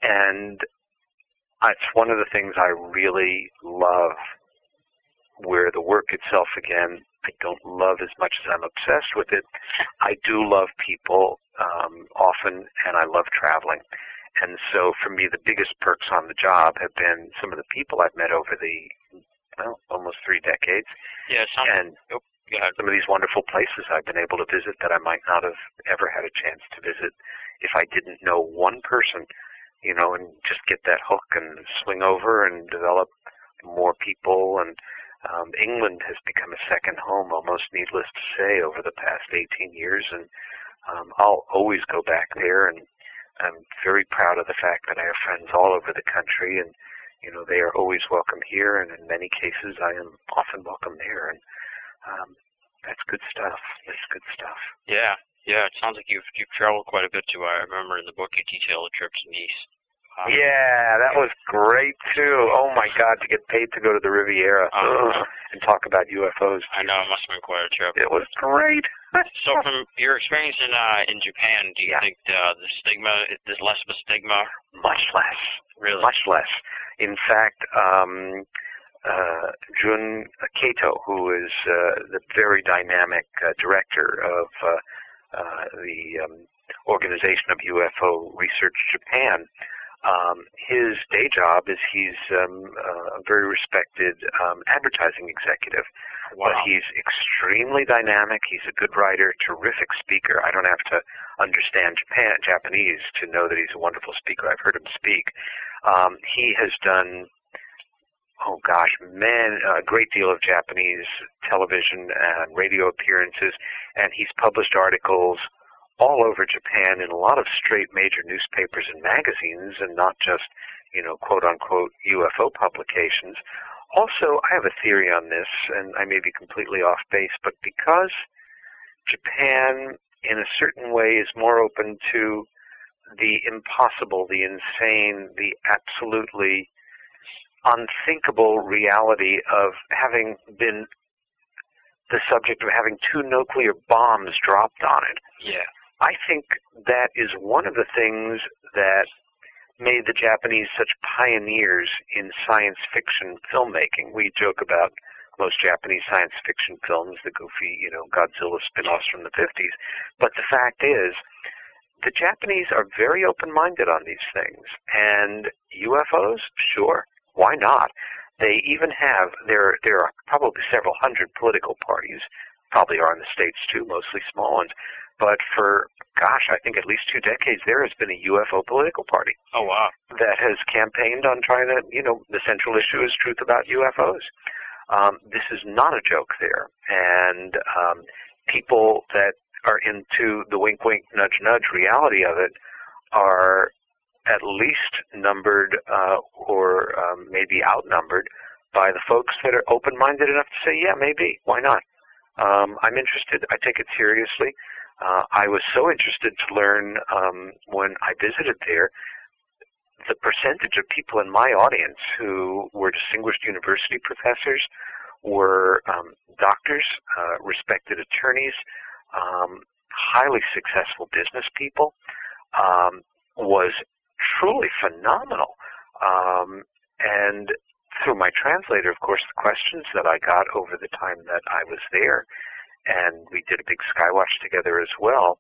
and it's one of the things I really love. Where the work itself, again, I don't love as much as I'm obsessed with it. I do love people um, often, and I love traveling. And so, for me, the biggest perks on the job have been some of the people I've met over the well, almost three decades, Yeah, some, and ahead. some of these wonderful places I've been able to visit that I might not have ever had a chance to visit if I didn't know one person, you know, and just get that hook and swing over and develop more people. And um, England has become a second home, almost needless to say, over the past 18 years. And um, I'll always go back there, and I'm very proud of the fact that I have friends all over the country, and you know they are always welcome here, and in many cases I am often welcome there. And um, that's good stuff. That's good stuff. Yeah, yeah. It sounds like you've you've traveled quite a bit too. I remember in the book you detail a trip to Nice. Um, Yeah, that was great too. Oh my God, to get paid to go to the Riviera Uh-huh. And talk about UFOs. I know it must have been quite a trip. It was great. So, from your experience in uh, in Japan, do you Yeah. think uh, the stigma there's less of a stigma? much less, Really? much less. In fact, um, uh, Jun Kato, who is uh, the very dynamic uh, director of uh, uh, the um, Organization of UFO Research Japan, um, his day job is he's um, uh, a very respected um, advertising executive. But he's extremely dynamic. He's a good writer, terrific speaker. I don't have to understand Japan Japanese to know that he's a wonderful speaker. I've heard him speak. Um, he has done, oh gosh, man, a great deal of Japanese television and radio appearances, and he's published articles all over Japan in a lot of straight major newspapers and magazines, and not just, you know, quote unquote UFO publications. Also, I have a theory on this, and I may be completely off base, but because Japan, in a certain way, is more open to the impossible, the insane, the absolutely unthinkable reality of having been the subject of having two nuclear bombs dropped on it. Yeah. I think that is one of the things that made the Japanese such pioneers in science fiction filmmaking. We joke about most Japanese science fiction films, the goofy, you know, Godzilla spin-offs from the 50s. But the fact is, the Japanese are very open-minded on these things. And UFOs, sure, why not? They even have, there, there are probably several hundred political parties, probably are in the States too, mostly small ones. But for, gosh, I think at least two decades, there has been a UFO political party Oh wow. that has campaigned on trying to, you know, the central issue is truth about UFOs. Um, this is not a joke there, and um, people that are into the wink, wink, nudge, nudge reality of it are at least numbered uh, or um, maybe outnumbered by the folks that are open-minded enough to say, yeah, maybe, why not? Um, I'm interested. I take it seriously. Uh, I was so interested to learn um, when I visited there the percentage of people in my audience who were distinguished university professors, were um, doctors, uh, respected attorneys, um, highly successful business people, um, was truly phenomenal. Um, and through my translator, of course, the questions that I got over the time that I was there, and we did a big skywatch together as well,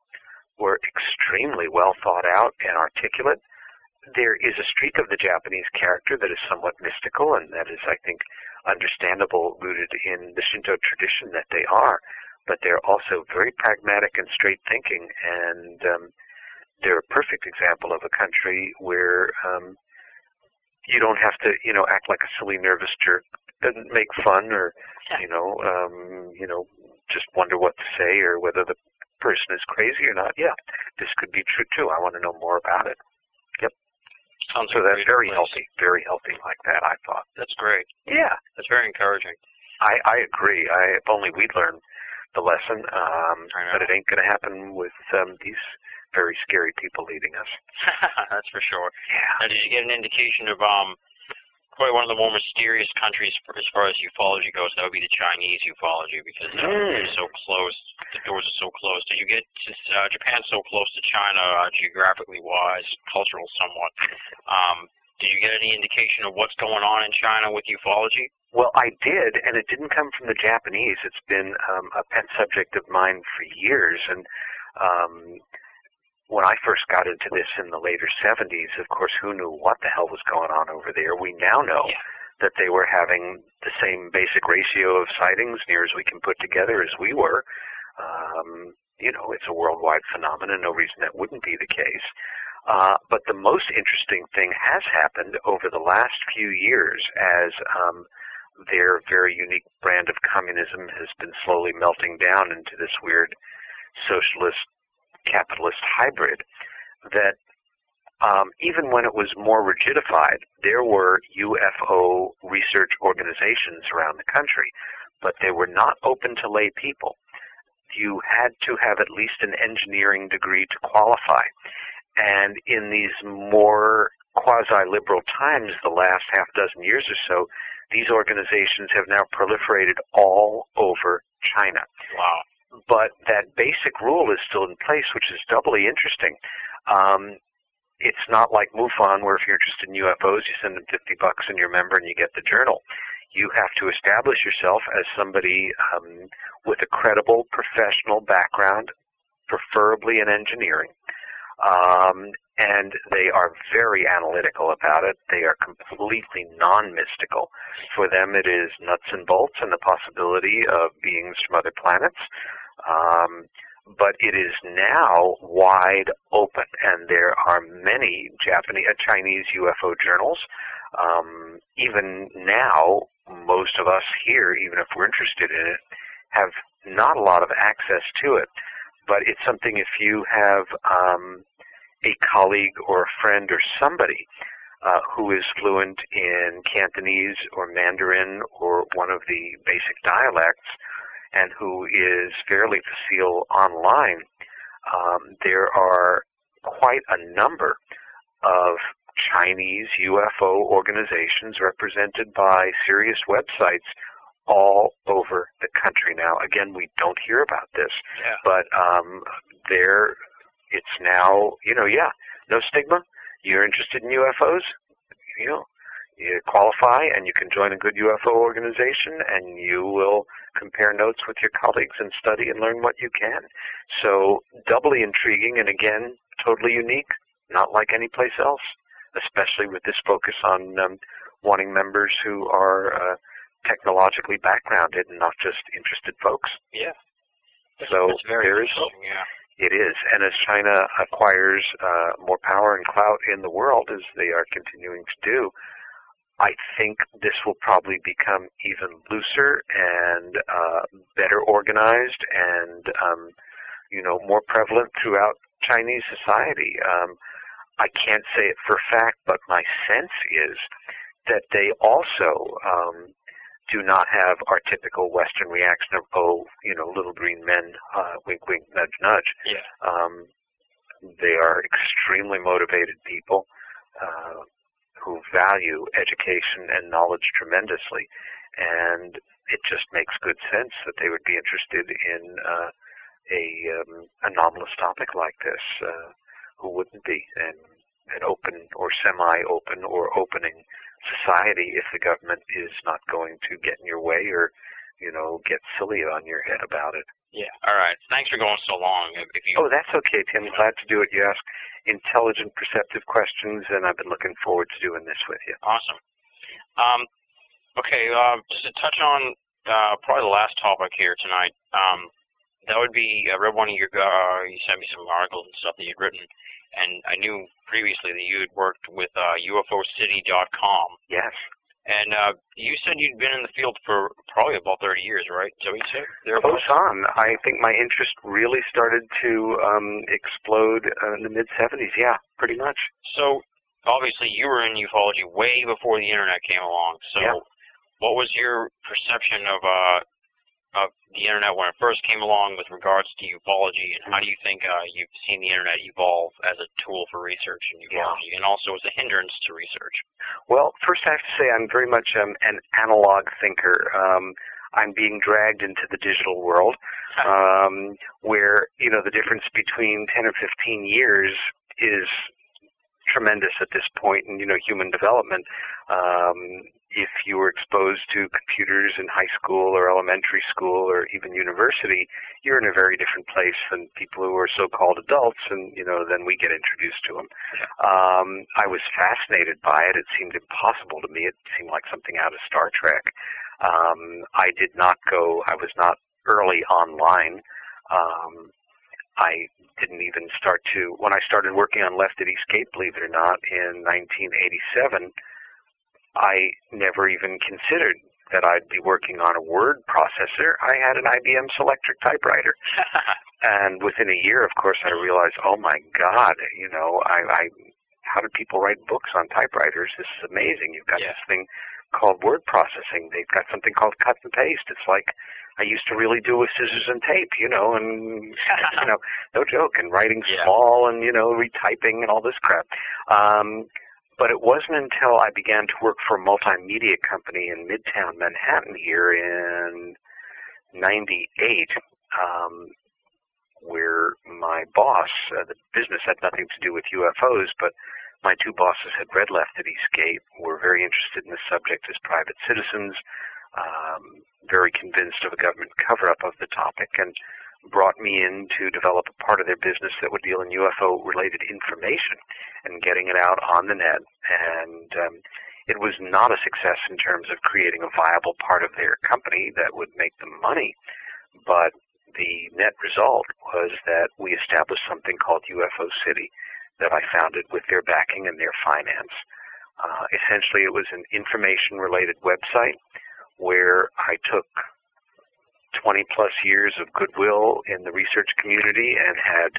were extremely well thought out and articulate there is a streak of the Japanese character that is somewhat mystical, and that is, I think, understandable, rooted in the Shinto tradition that they are. But they're also very pragmatic and straight thinking, and um, they're a perfect example of a country where um, you don't have to, you know, act like a silly, nervous jerk, and make fun, or you know, um, you know, just wonder what to say or whether the person is crazy or not. Yeah, this could be true too. I want to know more about it. Yep. Sounds So like that's very place. healthy, very healthy like that, I thought. That's great. Yeah, That's very encouraging. I, I agree. I, if only we'd learn the lesson, um, but it ain't going to happen with um, these very scary people leading us. That's for sure. Yeah. Now, did you get an indication of um, probably one of the more mysterious countries for, as far as ufology goes? That would be the Chinese ufology because Mm. they're so close. The doors are so close. Did you get to, uh, Japan so close to China uh, geographically wise, cultural somewhat? Um, did you get any indication of what's going on in China with ufology? Well, I did, and it didn't come from the Japanese. It's been um, a pet subject of mine for years, and um, when I first got into this in the later 70s, of course, who knew what the hell was going on over there? We now know Yeah. that they were having the same basic ratio of sightings, near as we can put together, as we were. Um, you know, it's a worldwide phenomenon. No reason that wouldn't be the case. Uh, but the most interesting thing has happened over the last few years as um, their very unique brand of communism has been slowly melting down into this weird socialist capitalist hybrid that um, even when it was more rigidified, there were UFO research organizations around the country, but they were not open to lay people. You had to have at least an engineering degree to qualify. And in these more quasi-liberal times, the last half dozen years or so, these organizations have now proliferated all over China Wow. But that basic rule is still in place, which is doubly interesting. Um, it's not like MUFON, where if you're interested in UFOs, you send them 50 bucks and you're a member and you get the journal. You have to establish yourself as somebody um, with a credible professional background, preferably in engineering. Um, and they are very analytical about it. They are completely non-mystical. For them, it is nuts and bolts and the possibility of beings from other planets. Um, but it is now wide open, and there are many Japanese, uh, Chinese UFO journals. Um, even now, most of us here, even if we're interested in it, have not a lot of access to it. But it's something if you have um, a colleague or a friend or somebody uh, who is fluent in Cantonese or Mandarin or one of the basic dialects and who is fairly facile online, um, there are quite a number of Chinese UFO organizations represented by serious websites all over the country now. Again, we don't hear about this, Yeah. but um, there, it's now, you know, yeah, no stigma. You're interested in UFOs, you know, you qualify and you can join a good UFO organization and you will compare notes with your colleagues and study and learn what you can. So doubly intriguing and again, totally unique, not like any place else, especially with this focus on um, wanting members who are uh, technologically backgrounded and not just interested folks. Yeah. So That's very there is yeah. it is. And as China acquires uh, more power and clout in the world, as they are continuing to do, I think this will probably become even looser and uh, better organized and, um, you know, more prevalent throughout Chinese society. Um, I can't say it for a fact, but my sense is that they also um, do not have our typical Western reaction of, oh, you know, little green men, uh, wink, wink, nudge, nudge. Yeah. Um, they are extremely motivated people uh, who value education and knowledge tremendously, and it just makes good sense that they would be interested in uh, a um, anomalous topic like this. Uh, who wouldn't be? And an open or semi-open or opening society if the government is not going to get in your way or, you know, get silly on your head about it. Yeah. All right. Thanks for going so long. You Oh, that's okay, Tim. Glad to do it. You ask intelligent, perceptive questions, and I've been looking forward to doing this with you. Awesome. Um, okay, uh, just to touch on uh, probably the last topic here tonight, um, that would be, I read one of your, uh, you sent me some articles and stuff that you'd written, and I knew previously that you had worked with uh, UFOcity.com, Yes. And uh, you said you'd been in the field for probably about 30 years, right? So you said? Close on. I think my interest really started to um, explode uh, in the mid 70s. Yeah, pretty much. So, obviously you were in ufology way before the internet came along, so Yeah. what was your perception of uh, of the internet when it first came along with regards to ufology, and how do you think uh, you've seen the internet evolve as a tool for research in Yeah. ufology, and also as a hindrance to research? Well, first I have to say I'm very much um, an analog thinker. Um, I'm being dragged into the digital world, um, where you know the difference between 10 or 15 years is tremendous at this point in you know human development. Um, if you were exposed to computers in high school or elementary school or even university, you're in a very different place than people who are so-called adults, and you know then we get introduced to them. Um, I was fascinated by it. It seemed impossible to me. It seemed like something out of Star Trek. Um, I did not go. I was not early online. Um, I didn't even start to, when I started working on Left at East Gate, believe it or not, in 1987, I never even considered that I'd be working on a word processor. I had an IBM Selectric typewriter. and within a year, of course, I realized, oh my God, you know, I, I how do people write books on typewriters? This is amazing. You've got Yeah. this thing called word processing. They've got something called cut and paste. It's like I used to really do with scissors and tape, you know, and you know, no joke, and writing Yeah. small and you know, retyping and all this crap. Um, but it wasn't until I began to work for a multimedia company in Midtown Manhattan here in '98, um, where my boss, uh, the business had nothing to do with UFOs, but my two bosses had read Left at East Gate, were very interested in the subject as private citizens, um, very convinced of a government cover-up of the topic, and brought me in to develop a part of their business that would deal in UFO-related information and getting it out on the net. And um, it was not a success in terms of creating a viable part of their company that would make them money, but the net result was that we established something called UFO City that I founded with their backing and their finance. Uh, essentially, it was an information-related website where I took 20 plus years of goodwill in the research community and had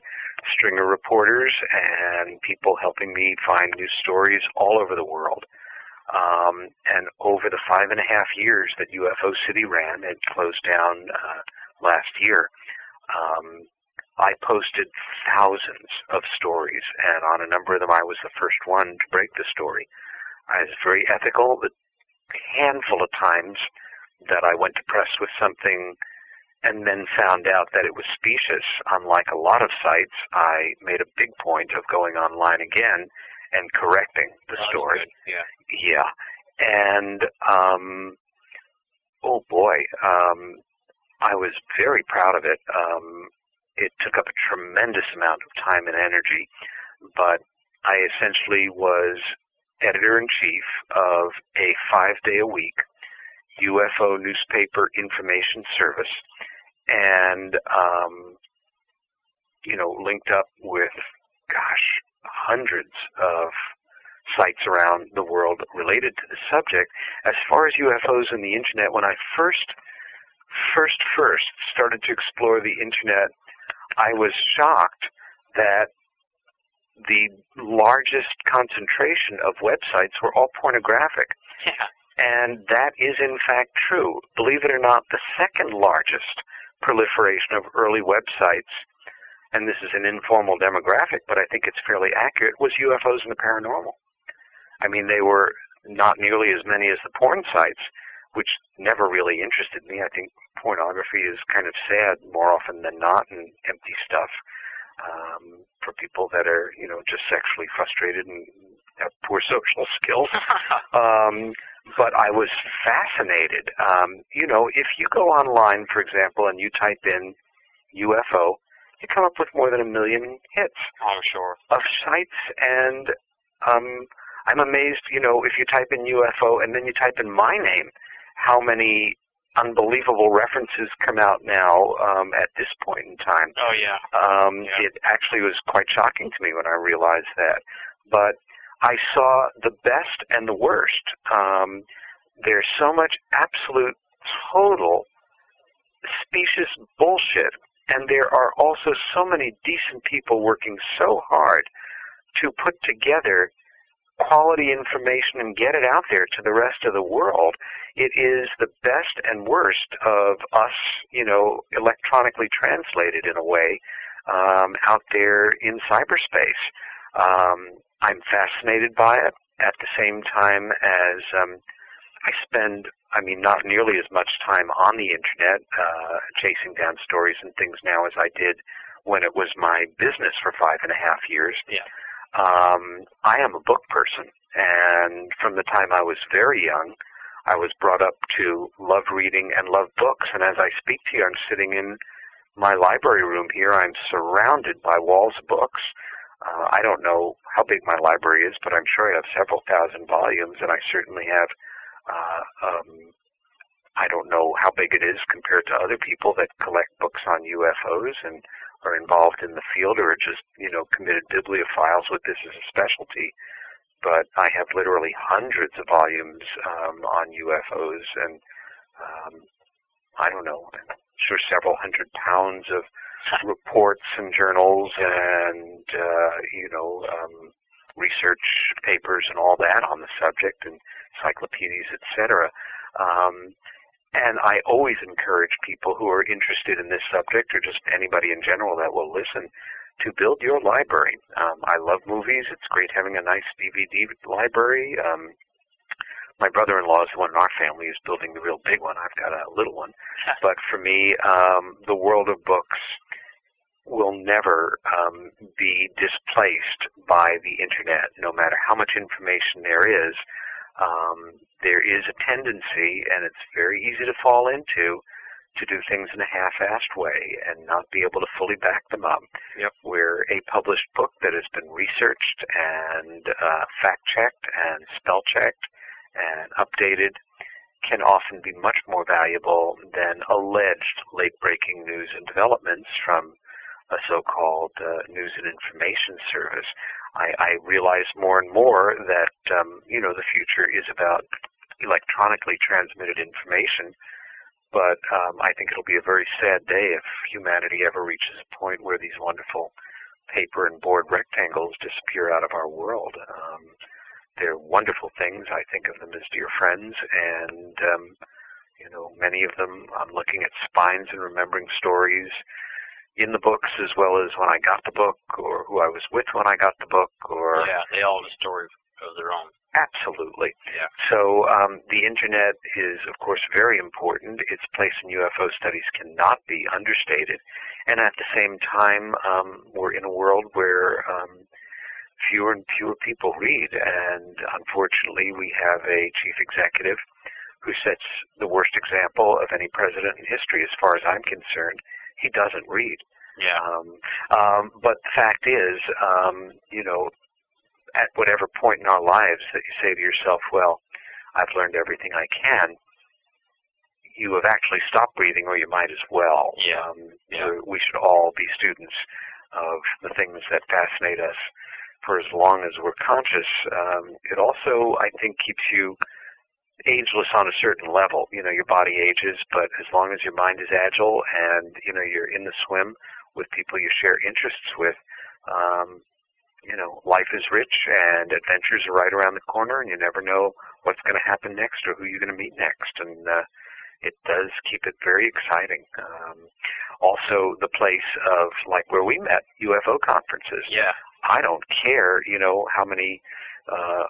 stringer reporters and people helping me find new stories all over the world. Um, and over the five and a half years that UFO City ran, it closed down uh, last year. Um, I posted thousands of stories, and on a number of them, I was the first one to break the story. I was very ethical. The handful of times that I went to press with something and then found out that it was specious, unlike a lot of sites, I made a big point of going online again and correcting the Oh, story. Yeah. Yeah. And um oh boy, um I was very proud of it. Um it took up a tremendous amount of time and energy, but I essentially was editor in chief of a 5-day a week UFO newspaper information service and um you know linked up with gosh hundreds of sites around the world related to the subject. As far as UFOs and the internet, when I first, first, first started to explore the internet, I was shocked that the largest concentration of websites were all pornographic. Yeah. And that is in fact true. Believe it or not, the second largest proliferation of early websites, and this is an informal demographic, but I think it's fairly accurate, was UFOs and the paranormal. I mean, they were not nearly as many as the porn sites, which never really interested me. I think pornography is kind of sad more often than not and empty stuff um, for people that are, you know, just sexually frustrated and have poor social skills. Um, but I was fascinated. Um, you know, if you go online, for example, and you type in UFO, you come up with more than a million hits I'm sure. of sites, and um, I'm amazed. You know, if you type in UFO and then you type in my name, how many unbelievable references come out now um, at this point in time. Oh yeah. Um, Yeah. It actually was quite shocking to me when I realized that. But I saw the best and the worst. Um, there's so much absolute, total, specious bullshit, and there are also so many decent people working so hard to put together quality information and get it out there to the rest of the world. It is the best and worst of us, you know, electronically translated in a way, um, out there in cyberspace. Um, I'm fascinated by it at the same time as um, I spend, I mean, not nearly as much time on the internet uh, chasing down stories and things now as I did when it was my business for five and a half years. Yeah. Um, I am a book person, and from the time I was very young, I was brought up to love reading and love books. And as I speak to you, I'm sitting in my library room here. I'm surrounded by walls of books. Uh, I don't know how big my library is, but I'm sure I have several thousand volumes, and I certainly have. Uh, um, I don't know how big it is compared to other people that collect books on UFOs and are involved in the field or are just, you know, committed bibliophiles with this as a specialty. But I have literally hundreds of volumes um, on UFOs and um, I don't know, I'm sure several hundred pounds of reports and journals and, uh, you know, um, research papers and all that on the subject and encyclopedias, etc. Um, and I always encourage people who are interested in this subject or just anybody in general that will listen to build your library. Um, I love movies. It's great having a nice DVD library. Um, my brother-in-law is the one in our family who's building the real big one. I've got a little one. but for me, um, the world of books will never um, be displaced by the internet, no matter how much information there is um, there is a tendency, and it's very easy to fall into, to do things in a half-assed way and not be able to fully back them up. Yep. Where a published book that has been researched and uh, fact-checked and spell-checked and updated can often be much more valuable than alleged late-breaking news and developments from a so-called uh, news and information service. I, I realize more and more that um, you know the future is about electronically transmitted information, but um, I think it'll be a very sad day if humanity ever reaches a point where these wonderful paper and board rectangles disappear out of our world. Um, they're wonderful things. I think of them as dear friends, and um, you know, many of them. I'm looking at spines and remembering stories in the books as well as when I got the book or who I was with when I got the book or yeah, they all have a story of their own. Absolutely. Yeah. So um, the internet is, of course, very important. Its place in UFO studies cannot be understated. And at the same time, um, we're in a world where um, fewer and fewer people read. And unfortunately, we have a chief executive who sets the worst example of any president in history, as far as I'm concerned he doesn't read. Yeah. Um, um, but the fact is, um, you know, at whatever point in our lives that you say to yourself, well, I've learned everything I can, you have actually stopped breathing or you might as well. Yeah. Um, yeah. We should all be students of the things that fascinate us for as long as we're conscious. Um, it also, I think, keeps you ageless on a certain level. You know, your body ages, but as long as your mind is agile and, you know, you're in the swim with people you share interests with, um, you know, life is rich and adventures are right around the corner and you never know what's going to happen next or who you're going to meet next. And, uh, it does keep it very exciting. Um, also, the place of like where we met, UFO conferences. Yeah. I don't care, you know, how many uh,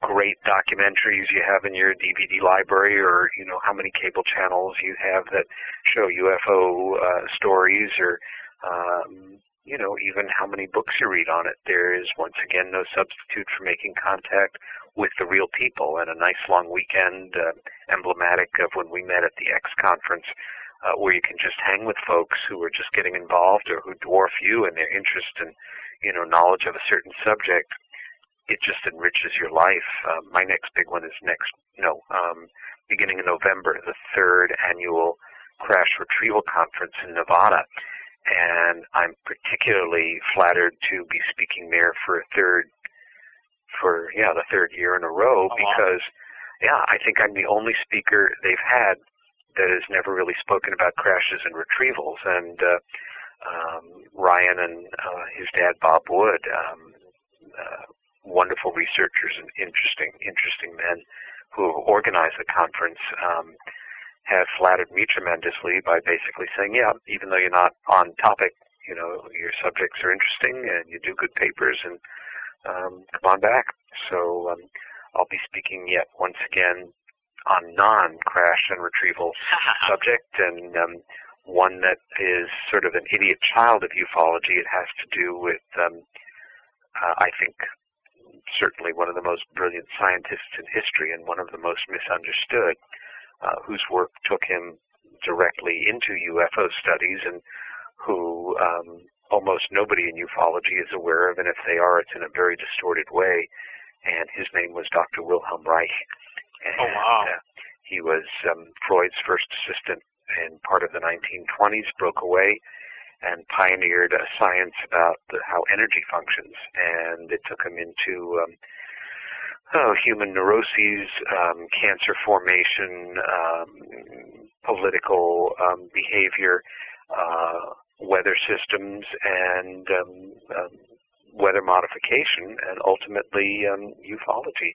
great documentaries you have in your DVD library or, you know, how many cable channels you have that show UFO uh, stories or, um, you know, even how many books you read on it. There is, once again, no substitute for making contact with the real people and a nice long weekend uh, emblematic of when we met at the X conference uh, where you can just hang with folks who are just getting involved or who dwarf you in their interest and, you know, knowledge of a certain subject it just enriches your life. Uh, my next big one is next, you know, um, beginning in November, the third annual Crash Retrieval Conference in Nevada. And I'm particularly flattered to be speaking there for a third, for, yeah, the third year in a row wow. because, yeah, I think I'm the only speaker they've had that has never really spoken about crashes and retrievals. And, uh, um, Ryan and uh, his dad, Bob Wood, um, uh, wonderful researchers and interesting, interesting men who have organized the conference um, have flattered me tremendously by basically saying, yeah, even though you're not on topic, you know, your subjects are interesting and you do good papers and um, come on back. So um, I'll be speaking yet once again on non-crash and retrieval subject and um, one that is sort of an idiot child of ufology. It has to do with um, uh, I think, certainly one of the most brilliant scientists in history and one of the most misunderstood, uh, whose work took him directly into UFO studies and who um, almost nobody in ufology is aware of, and if they are, it's in a very distorted way. And his name was Dr. Wilhelm Reich. And, Oh, wow. uh, he was um, Freud's first assistant in part of the 1920s, broke away and pioneered a science about the, how energy functions. And it took him into um, oh, human neuroses, um, cancer formation, um, political um, behavior, uh, weather systems, and um, um, weather modification, and ultimately um, ufology.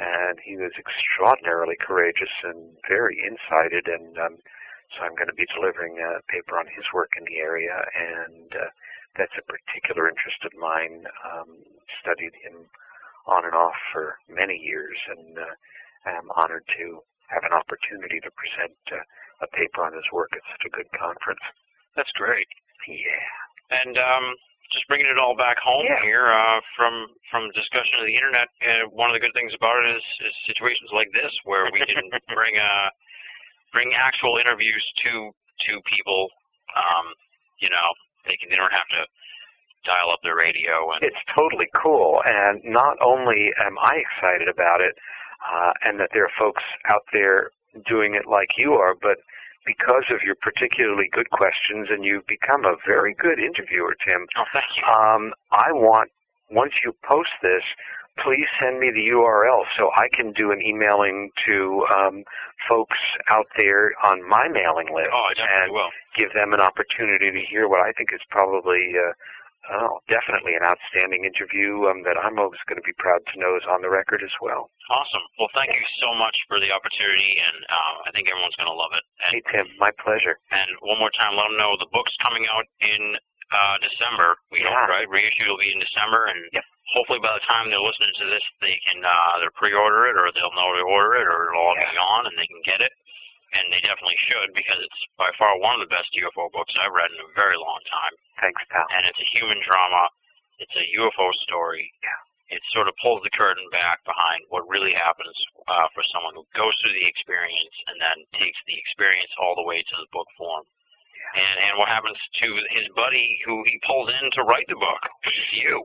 And he was extraordinarily courageous and very insighted, and um, so I'm going to be delivering a paper on his work in the area, and uh, that's a particular interest of mine. Um, studied him on and off for many years, and uh, I'm honored to have an opportunity to present uh, a paper on his work at such a good conference. That's great. Yeah. And um, just bringing it all back home Yeah. here uh, from from discussion of the internet. Uh, one of the good things about it is, is situations like this where we can bring uh, bring actual interviews to to people. Um, you know, they can they don't have to dial up their radio and It's totally cool, and not only am I excited about it, uh, and that there are folks out there doing it like you are, but because of your particularly good questions, and you've become a very good interviewer, Tim. oh, thank you. Um, I want once you post this, please send me the URL so I can do an emailing to um, folks out there on my mailing list oh, and will. give them an opportunity to hear what I think is probably. Uh, Oh, definitely an outstanding interview um, that I'm always going to be proud to know is on the record as well. Awesome. Well, thank you so much for the opportunity, and um, I think everyone's going to love it. And Hey, Tim, my pleasure. And one more time, let them know the book's coming out in uh, December. We Yeah. know, right? Reissue will be in December, and Yep. Hopefully by the time they're listening to this, they can uh, either pre-order it or they'll know to order it, or it'll all Yeah. be on and they can get it. And they definitely should because it's by far one of the best UFO books I've read in a very long time. Thanks, pal. And it's a human drama. It's a UFO story. Yeah. It sort of pulls the curtain back behind what really happens uh, for someone who goes through the experience and then takes the experience all the way to the book form. And and what happens to his buddy who he pulls in to write the book, which is you.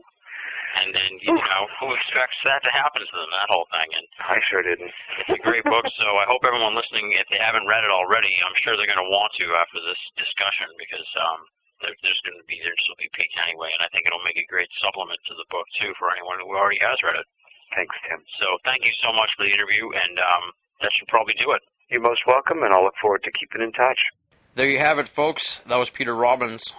And then you know who expects that to happen to them, that whole thing. And I sure didn't. it's a great book, so I hope everyone listening, if they haven't read it already, I'm sure they're going to want to after this discussion because um, there, there's going to be there's will be piqued anyway, and I think it'll make a great supplement to the book too for anyone who already has read it. Thanks, Tim. So thank you so much for the interview, and um, that should probably do it. You're most welcome, and I'll look forward to keeping in touch. There you have it, folks. That was Peter Robbins.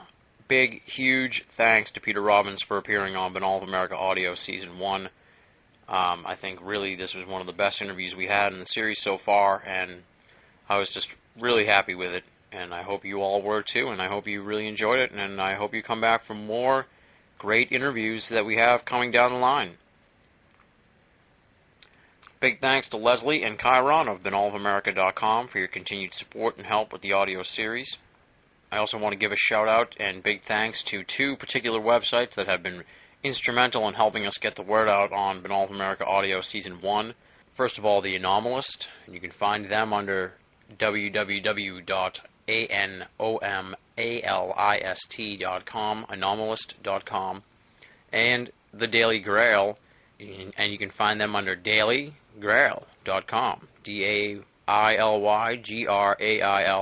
Big, huge thanks to Peter Robbins for appearing on Binnall of America Audio Season 1. Um, I think really this was one of the best interviews we had in the series so far, and I was just really happy with it. And I hope you all were too, and I hope you really enjoyed it, and I hope you come back for more great interviews that we have coming down the line. Big thanks to Leslie and Chiron of BinnallofAmerica.com for your continued support and help with the audio series. I also want to give a shout out and big thanks to two particular websites that have been instrumental in helping us get the word out on Binnall of America Audio Season 1. First of all, The Anomalist. And you can find them under www.anomalist.com, anomalist.com, and The Daily Grail, and you can find them under dailygrail.com, D-A-I-L-Y-G-R-A-I-L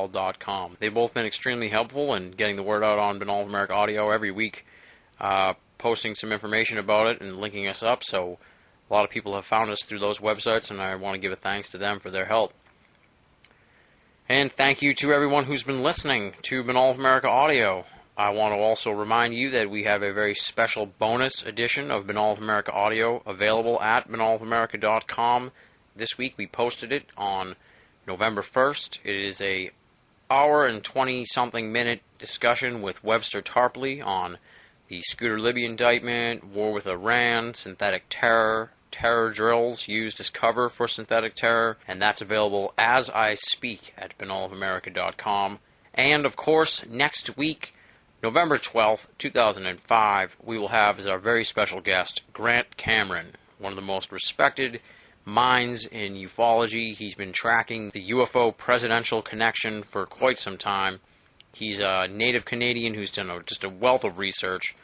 dot com. They've both been extremely helpful in getting the word out on Binnall of America Audio every week, uh, posting some information about it and linking us up, so a lot of people have found us through those websites, and I want to give a thanks to them for their help. And thank you to everyone who's been listening to Binnall of America Audio. I want to also remind you that we have a very special bonus edition of Binnall of America Audio available at binnallofamerica.com. This week we posted it on November 1st. It is a hour and 20 something minute discussion with Webster Tarpley on the Scooter Libby indictment, war with Iran, synthetic terror, terror drills used as cover for synthetic terror, and that's available as I speak at binnallofamerica.com. And of course, next week November 12th, 2005, we will have as our very special guest Grant Cameron, one of the most respected minds in ufology. He's been tracking the UFO presidential connection for quite some time. He's a native Canadian who's done a, just a wealth of research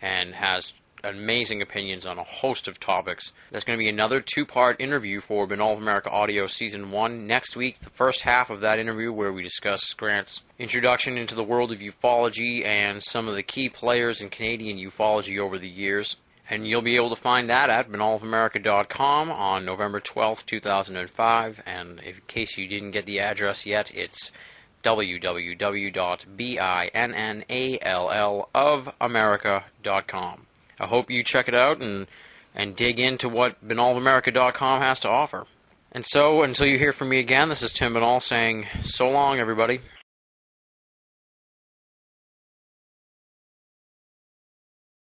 and has amazing opinions on a host of topics. There's going to be another two part interview for Binnall of America Audio Season 1 next week. The first half of that interview, where we discuss Grant's introduction into the world of ufology and some of the key players in Canadian ufology over the years. And you'll be able to find that at binnallofamerica.com on November 12th, 2005. And in case you didn't get the address yet, it's www.binnallofamerica.com. I hope you check it out and and dig into what binnallofamerica.com has to offer. And so, until you hear from me again, this is Tim Binnall saying so long, everybody.